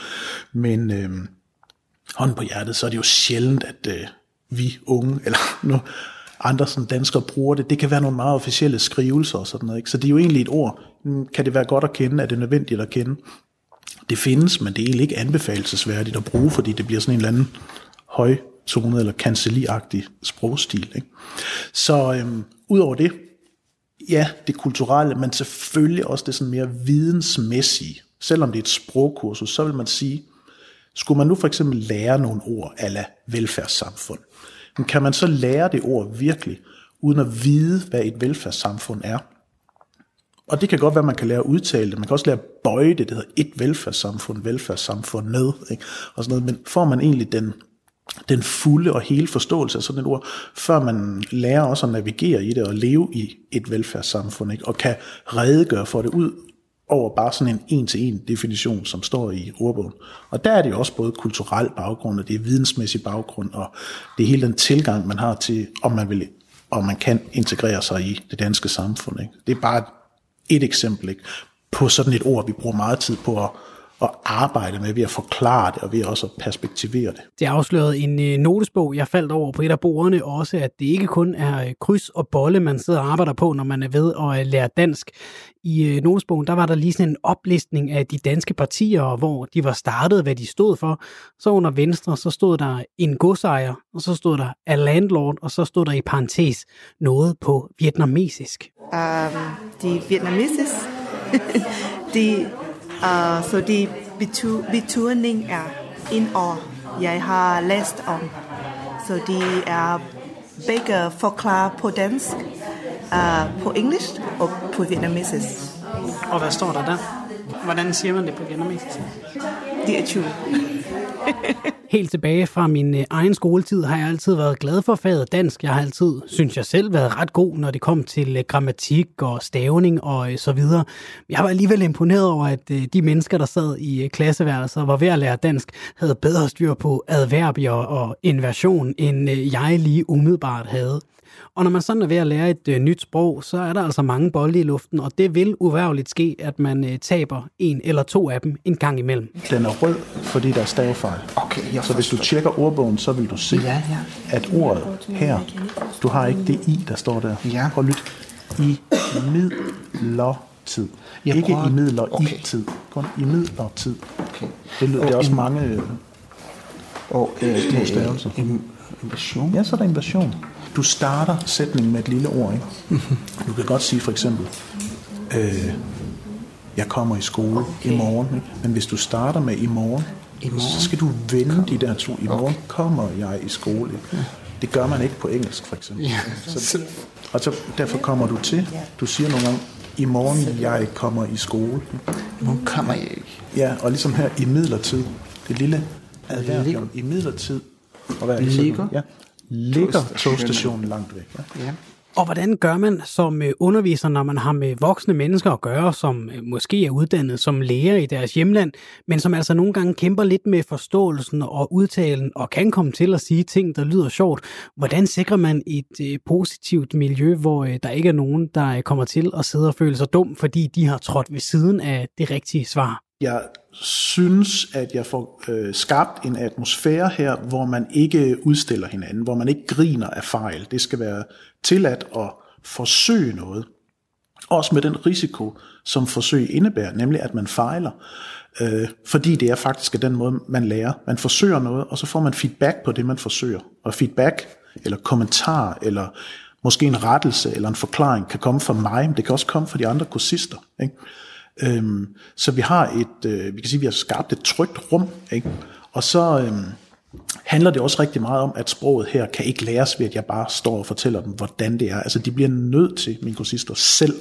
men øhm, hånden på hjertet, så er det jo sjældent, at øh, vi unge, eller nu, andre sådan danskere bruger det. Det kan være nogle meget officielle skrivelser og sådan noget. Ikke? Så det er jo egentlig et ord. Kan det være godt at kende? Er det nødvendigt at kende? Det findes, men det er egentlig ikke anbefalesværdigt at bruge, fordi det bliver sådan en eller anden højtonet eller kanceliagtig sprogstil. Ikke? Så øhm, ud over det, ja, det kulturelle, men selvfølgelig også det sådan mere vidensmæssige. Selvom det er et sprogkursus, så vil man sige, skulle man nu for eksempel lære nogle ord ala velfærdssamfund, men kan man så lære det ord virkelig, uden at vide, hvad et velfærdssamfund er? Og det kan godt være, at man kan lære at udtale det. Man kan også lære at bøje det. Det hedder et velfærdssamfund, velfærdssamfund med. Ikke? Og sådan noget. Men får man egentlig den, den fulde og hele forståelse af sådan et ord, før man lærer også at navigere i det og leve i et velfærdssamfund, ikke? og kan redegøre for det ud over bare sådan en en-til-en definition, som står i ordbogen. Og der er det også både kulturel baggrund, og det er vidensmæssig baggrund, og det er hele den tilgang, man har til, om man vil og man kan integrere sig i det danske samfund. Ikke? Det er bare et eksempel ikke? på sådan et ord, vi bruger meget tid på at, at arbejde med, ved at forklare det, og ved også at perspektivere det. Det afslørede en øh, notesbog, jeg faldt over på et af bordene, også at det ikke kun er øh, kryds og bolle, man sidder og arbejder på, når man er ved at øh, lære dansk. I notesbogen, der var der lige sådan en oplistning af de danske partier, hvor de var startet, hvad de stod for. Så under venstre, så stod der en godsejer, og så stod der a landlord, og så stod der i parentes noget på vietnamesisk. Um, de vietnamesisk, de, uh, så de betu, beturning er en år, jeg har læst om. Så de er begge forklaret på dansk, uh, på engelsk og på vietnamesisk. Og hvad står der der? Hvordan siger man det på vietnamesisk? De er 20. Helt tilbage fra min øh, egen skoletid har jeg altid været glad for faget dansk. Jeg har altid, synes jeg selv, været ret god, når det kom til øh, grammatik og stavning og øh, så videre. Jeg var alligevel imponeret over, at de mennesker, der sad i klasseværelser og var ved at lære dansk, havde bedre styr på adverbier og inversion, end jeg lige umiddelbart havde. Og når man sådan er ved at lære et øh, nyt sprog, så er der altså mange bolde i luften, og det vil uværligt ske, at man øh, taber en eller to af dem en gang imellem. Den er rød, fordi der er stavefejl. Okay, jeg så hvis du tjekker ordbogen, så vil du se, ja, ja. at ordet her, du har ikke det i, der står der. Ja. Prøv at lytte. I midlertid. Jeg ikke prøver... i midler okay. i tid. Kun i midlertid. Okay. Det, lyder, det er også mange øh, og, øh, små stavelser. Invasion? Ja, så er der invasion. Du starter sætningen med et lille ord. Ikke? Du kan godt sige for eksempel, øh, jeg kommer i skole okay. i morgen. Ikke? Men hvis du starter med i morgen, I morgen? så skal du vende de der to. I morgen okay. kommer jeg i skole. Ikke? Det gør man ikke på engelsk for eksempel. Ja. Så, og så derfor kommer du til, du siger nogle gange, i morgen jeg kommer i skole. I morgen kommer jeg ikke. Ja, og ligesom her i midlertid, det lille adverbium i midlertid. Og hvad er det, Ligger? Ja, ligger togstationen langt væk. Ja. Ja. Og hvordan gør man som øh, underviser, når man har med voksne mennesker at gøre, som øh, måske er uddannet som læger i deres hjemland, men som altså nogle gange kæmper lidt med forståelsen og udtalen, og kan komme til at sige ting, der lyder sjovt. Hvordan sikrer man et øh, positivt miljø, hvor der ikke er nogen, der kommer til at sidde og føle sig dum, fordi de har trådt ved siden af det rigtige svar? Jeg synes, at jeg får øh, skabt en atmosfære her, hvor man ikke udstiller hinanden, hvor man ikke griner af fejl. Det skal være tilladt at forsøge noget. Også med den risiko, som forsøg indebærer, nemlig at man fejler. Øh, fordi det er faktisk den måde, man lærer. Man forsøger noget, og så får man feedback på det, man forsøger. Og feedback, eller kommentar, eller måske en rettelse, eller en forklaring, kan komme fra mig, men det kan også komme fra de andre kursister. Ikke? Øhm, så vi har et, øh, vi kan sige, vi har skabt et trygt rum, ikke? og så øhm, handler det også rigtig meget om, at sproget her kan ikke læres ved, at jeg bare står og fortæller dem, hvordan det er. Altså de bliver nødt til, min kursister, selv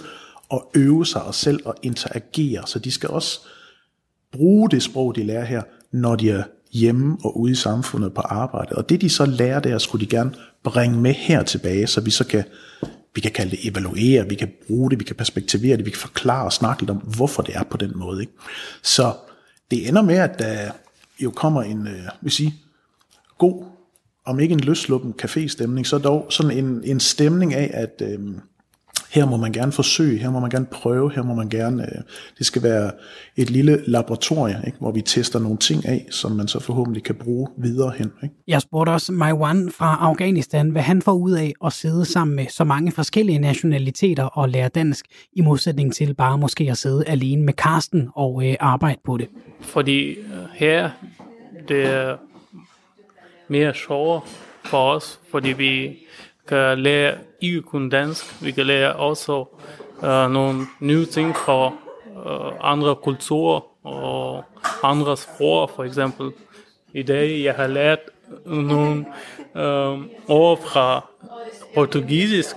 at øve sig og selv at interagere, så de skal også bruge det sprog, de lærer her, når de er hjemme og ude i samfundet på arbejde. Og det de så lærer der, skulle de gerne bringe med her tilbage, så vi så kan vi kan kalde det evaluere, vi kan bruge det, vi kan perspektivere det, vi kan forklare og snakke lidt om, hvorfor det er på den måde. Ikke? Så det ender med, at der jo kommer en, øh, vil sige, god, om ikke en løsluppen café-stemning, så dog sådan en, en stemning af, at øh, her må man gerne forsøge, her må man gerne prøve, her må man gerne, øh, det skal være et lille laboratorie, ikke, hvor vi tester nogle ting af, som man så forhåbentlig kan bruge videre hen. Ikke? Jeg spurgte også Maiwan fra Afghanistan, hvad han får ud af at sidde sammen med så mange forskellige nationaliteter og lære dansk, i modsætning til bare måske at sidde alene med Karsten og øh, arbejde på det. Fordi øh, her, det er mere sjovere for os, fordi vi kan lære ikke kun dansk, vi kan lære også uh, nogle nye ting fra uh, andre kulturer og andre sprog, for eksempel. I dag jeg har lært øh, nogle uh, ord fra portugisisk.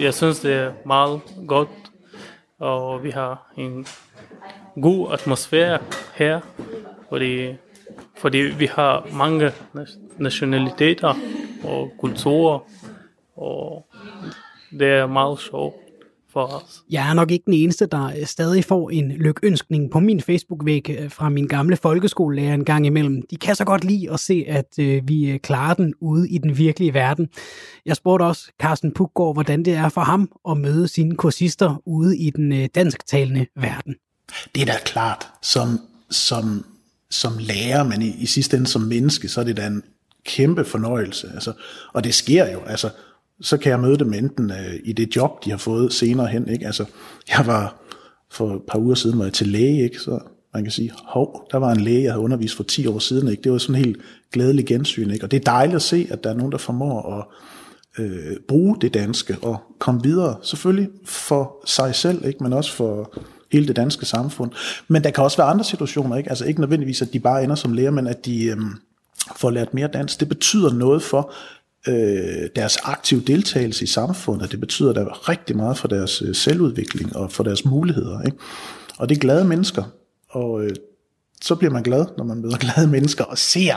Jeg synes, det er meget godt, og vi har en god atmosfære her, fordi, fordi vi har mange nationaliteter og kulturer, og det er meget sjovt for os. Jeg er nok ikke den eneste, der øh, stadig får en lykønskning på min Facebook-væg øh, fra min gamle folkeskolelærer en gang imellem. De kan så godt lide at se, at øh, vi klarer den ude i den virkelige verden. Jeg spurgte også Carsten Puggaard, hvordan det er for ham at møde sine kursister ude i den dansktalende verden. Det er da klart, som, som, som lærer, men i, i sidste ende som menneske, så er det da en kæmpe fornøjelse. Altså, og det sker jo. Altså, så kan jeg møde dem enten øh, i det job, de har fået senere hen. Ikke? Altså, jeg var for et par uger siden var jeg til læge, ikke? så man kan sige, hov, der var en læge, jeg havde undervist for 10 år siden. Ikke? Det var sådan en helt glædelig gensyn. Ikke? Og det er dejligt at se, at der er nogen, der formår at øh, bruge det danske og komme videre. Selvfølgelig for sig selv, ikke? men også for hele det danske samfund. Men der kan også være andre situationer, ikke? Altså ikke nødvendigvis, at de bare ender som læger, men at de øhm, får lært mere dansk. Det betyder noget for øh, deres aktive deltagelse i samfundet. Det betyder da rigtig meget for deres øh, selvudvikling og for deres muligheder. Ikke? Og det er glade mennesker, og øh, så bliver man glad, når man møder glade mennesker og ser,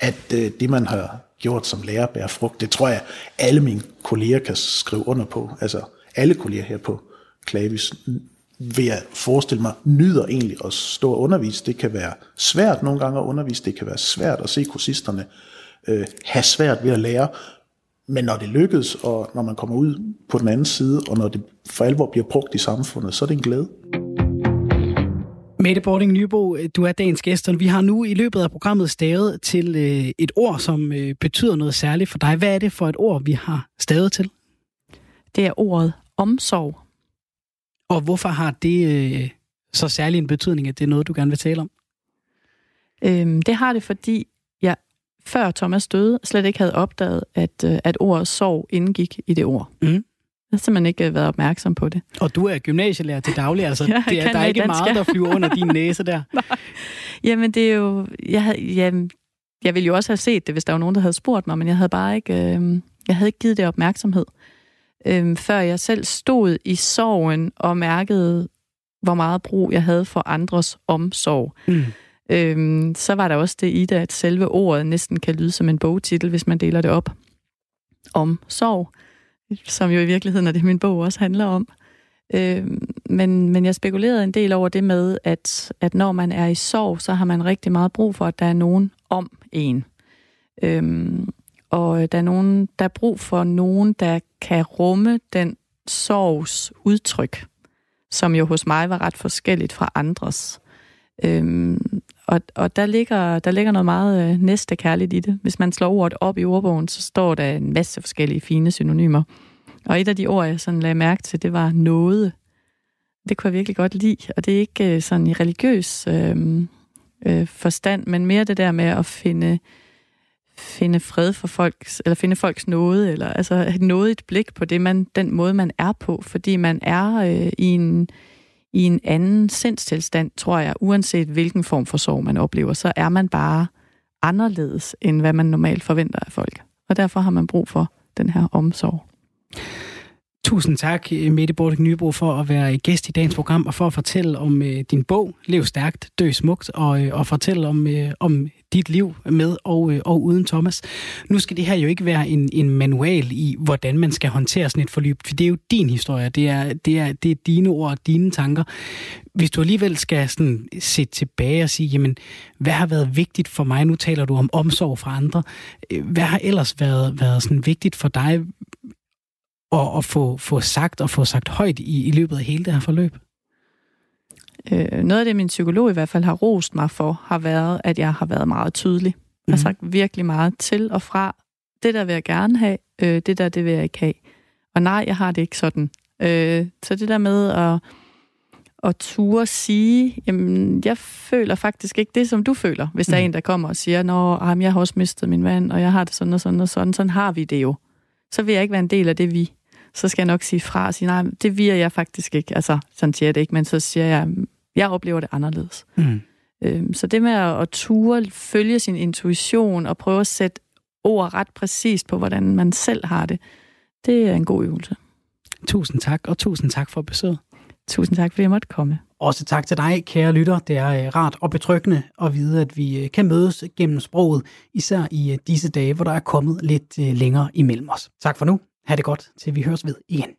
at øh, det, man har gjort som lærer, bærer frugt. Det tror jeg, alle mine kolleger kan skrive under på. Altså alle kolleger her på Klavis vil jeg forestille mig, nyder egentlig at stå og undervise. Det kan være svært nogle gange at undervise, det kan være svært at se kursisterne øh, have svært ved at lære, men når det lykkes, og når man kommer ud på den anden side, og når det for alvor bliver brugt i samfundet, så er det en glæde. Mette Bording Nybo, du er dagens gæst, og vi har nu i løbet af programmet stavet til øh, et ord, som øh, betyder noget særligt for dig. Hvad er det for et ord, vi har stavet til? Det er ordet omsorg. Og hvorfor har det øh, så særlig en betydning, at det er noget, du gerne vil tale om? Øhm, det har det, fordi før Thomas døde slet ikke havde opdaget, at, øh, at ordet sorg indgik i det ord. Mm. Jeg har simpelthen ikke øh, været opmærksom på det. Og du er gymnasielærer til daglig, altså ja, det er, der er ikke dansk, meget, der flyver under din næse der. Nej. Jamen det er jo... Jeg, havde, jamen, jeg ville jo også have set det, hvis der var nogen, der havde spurgt mig, men jeg havde bare ikke... Øh, jeg havde ikke givet det opmærksomhed øhm, før jeg selv stod i sorgen og mærkede, hvor meget brug jeg havde for andres omsorg. Mm. Øhm, så var der også det i det, at selve ordet næsten kan lyde som en bogtitel, hvis man deler det op. Om sorg, som jo i virkeligheden er det, min bog også handler om. Øhm, men, men jeg spekulerede en del over det med, at, at når man er i sorg, så har man rigtig meget brug for, at der er nogen om en. Øhm, og der er, nogen, der er brug for nogen, der kan rumme den sorgs udtryk, som jo hos mig var ret forskelligt fra andres. Øhm, og og der, ligger, der ligger noget meget øh, næste kærligt i det. Hvis man slår ordet op i ordbogen, så står der en masse forskellige fine synonymer. Og et af de ord, jeg sådan lagde mærke til, det var noget. Det kunne jeg virkelig godt lide, og det er ikke øh, sådan i religiøs øh, øh, forstand, men mere det der med at finde finde fred for folks, eller finde folks nåde, eller altså have et blik på det, man, den måde, man er på, fordi man er øh, i, en, i en anden sindstilstand, tror jeg, uanset hvilken form for sorg man oplever, så er man bare anderledes, end hvad man normalt forventer af folk. Og derfor har man brug for den her omsorg. Tusind tak, Mette Bordik Nybro, for at være gæst i dagens program og for at fortælle om øh, din bog, Lev stærkt, dø smukt, og, øh, og fortælle om, øh, om dit liv med og, øh, og uden Thomas. Nu skal det her jo ikke være en, en manual i, hvordan man skal håndtere sådan et forløb, for det er jo din historie, det er, det er, det er dine ord og dine tanker. Hvis du alligevel skal sådan se tilbage og sige, jamen, hvad har været vigtigt for mig? Nu taler du om omsorg fra andre. Øh, hvad har ellers været, været sådan vigtigt for dig? at, at få, få sagt og få sagt højt i, i løbet af hele det her forløb? Øh, noget af det, min psykolog i hvert fald har rost mig for, har været, at jeg har været meget tydelig. Mm. Jeg har mhm. sagt virkelig meget til og fra. Det der vil jeg gerne have, øh, det der, det vil jeg ikke have. Og nej, jeg har det ikke sådan. Øh, så det der med at, at ture sige, jamen, jeg føler faktisk ikke det, som du føler. Hvis mm. der er mhm. en, der kommer og siger, nå, jamen, jeg har også mistet min mand, og jeg har det sådan og sådan og sådan. Sådan har vi det jo så vil jeg ikke være en del af det vi. Så skal jeg nok sige fra og sige, nej, det vi er jeg faktisk ikke. Altså, sådan siger jeg det ikke, men så siger jeg, jeg oplever det anderledes. Mm. Øhm, så det med at, at ture, følge sin intuition og prøve at sætte ord ret præcist på, hvordan man selv har det, det er en god øvelse. Tusind tak, og tusind tak for besøget. Tusind tak, fordi jeg måtte komme. Også tak til dig, kære lytter. Det er øh, rart og betryggende at vide, at vi øh, kan mødes gennem sproget, især i øh, disse dage, hvor der er kommet lidt længere imellem os. Tak for nu. Ha' det godt, til vi høres ved igen.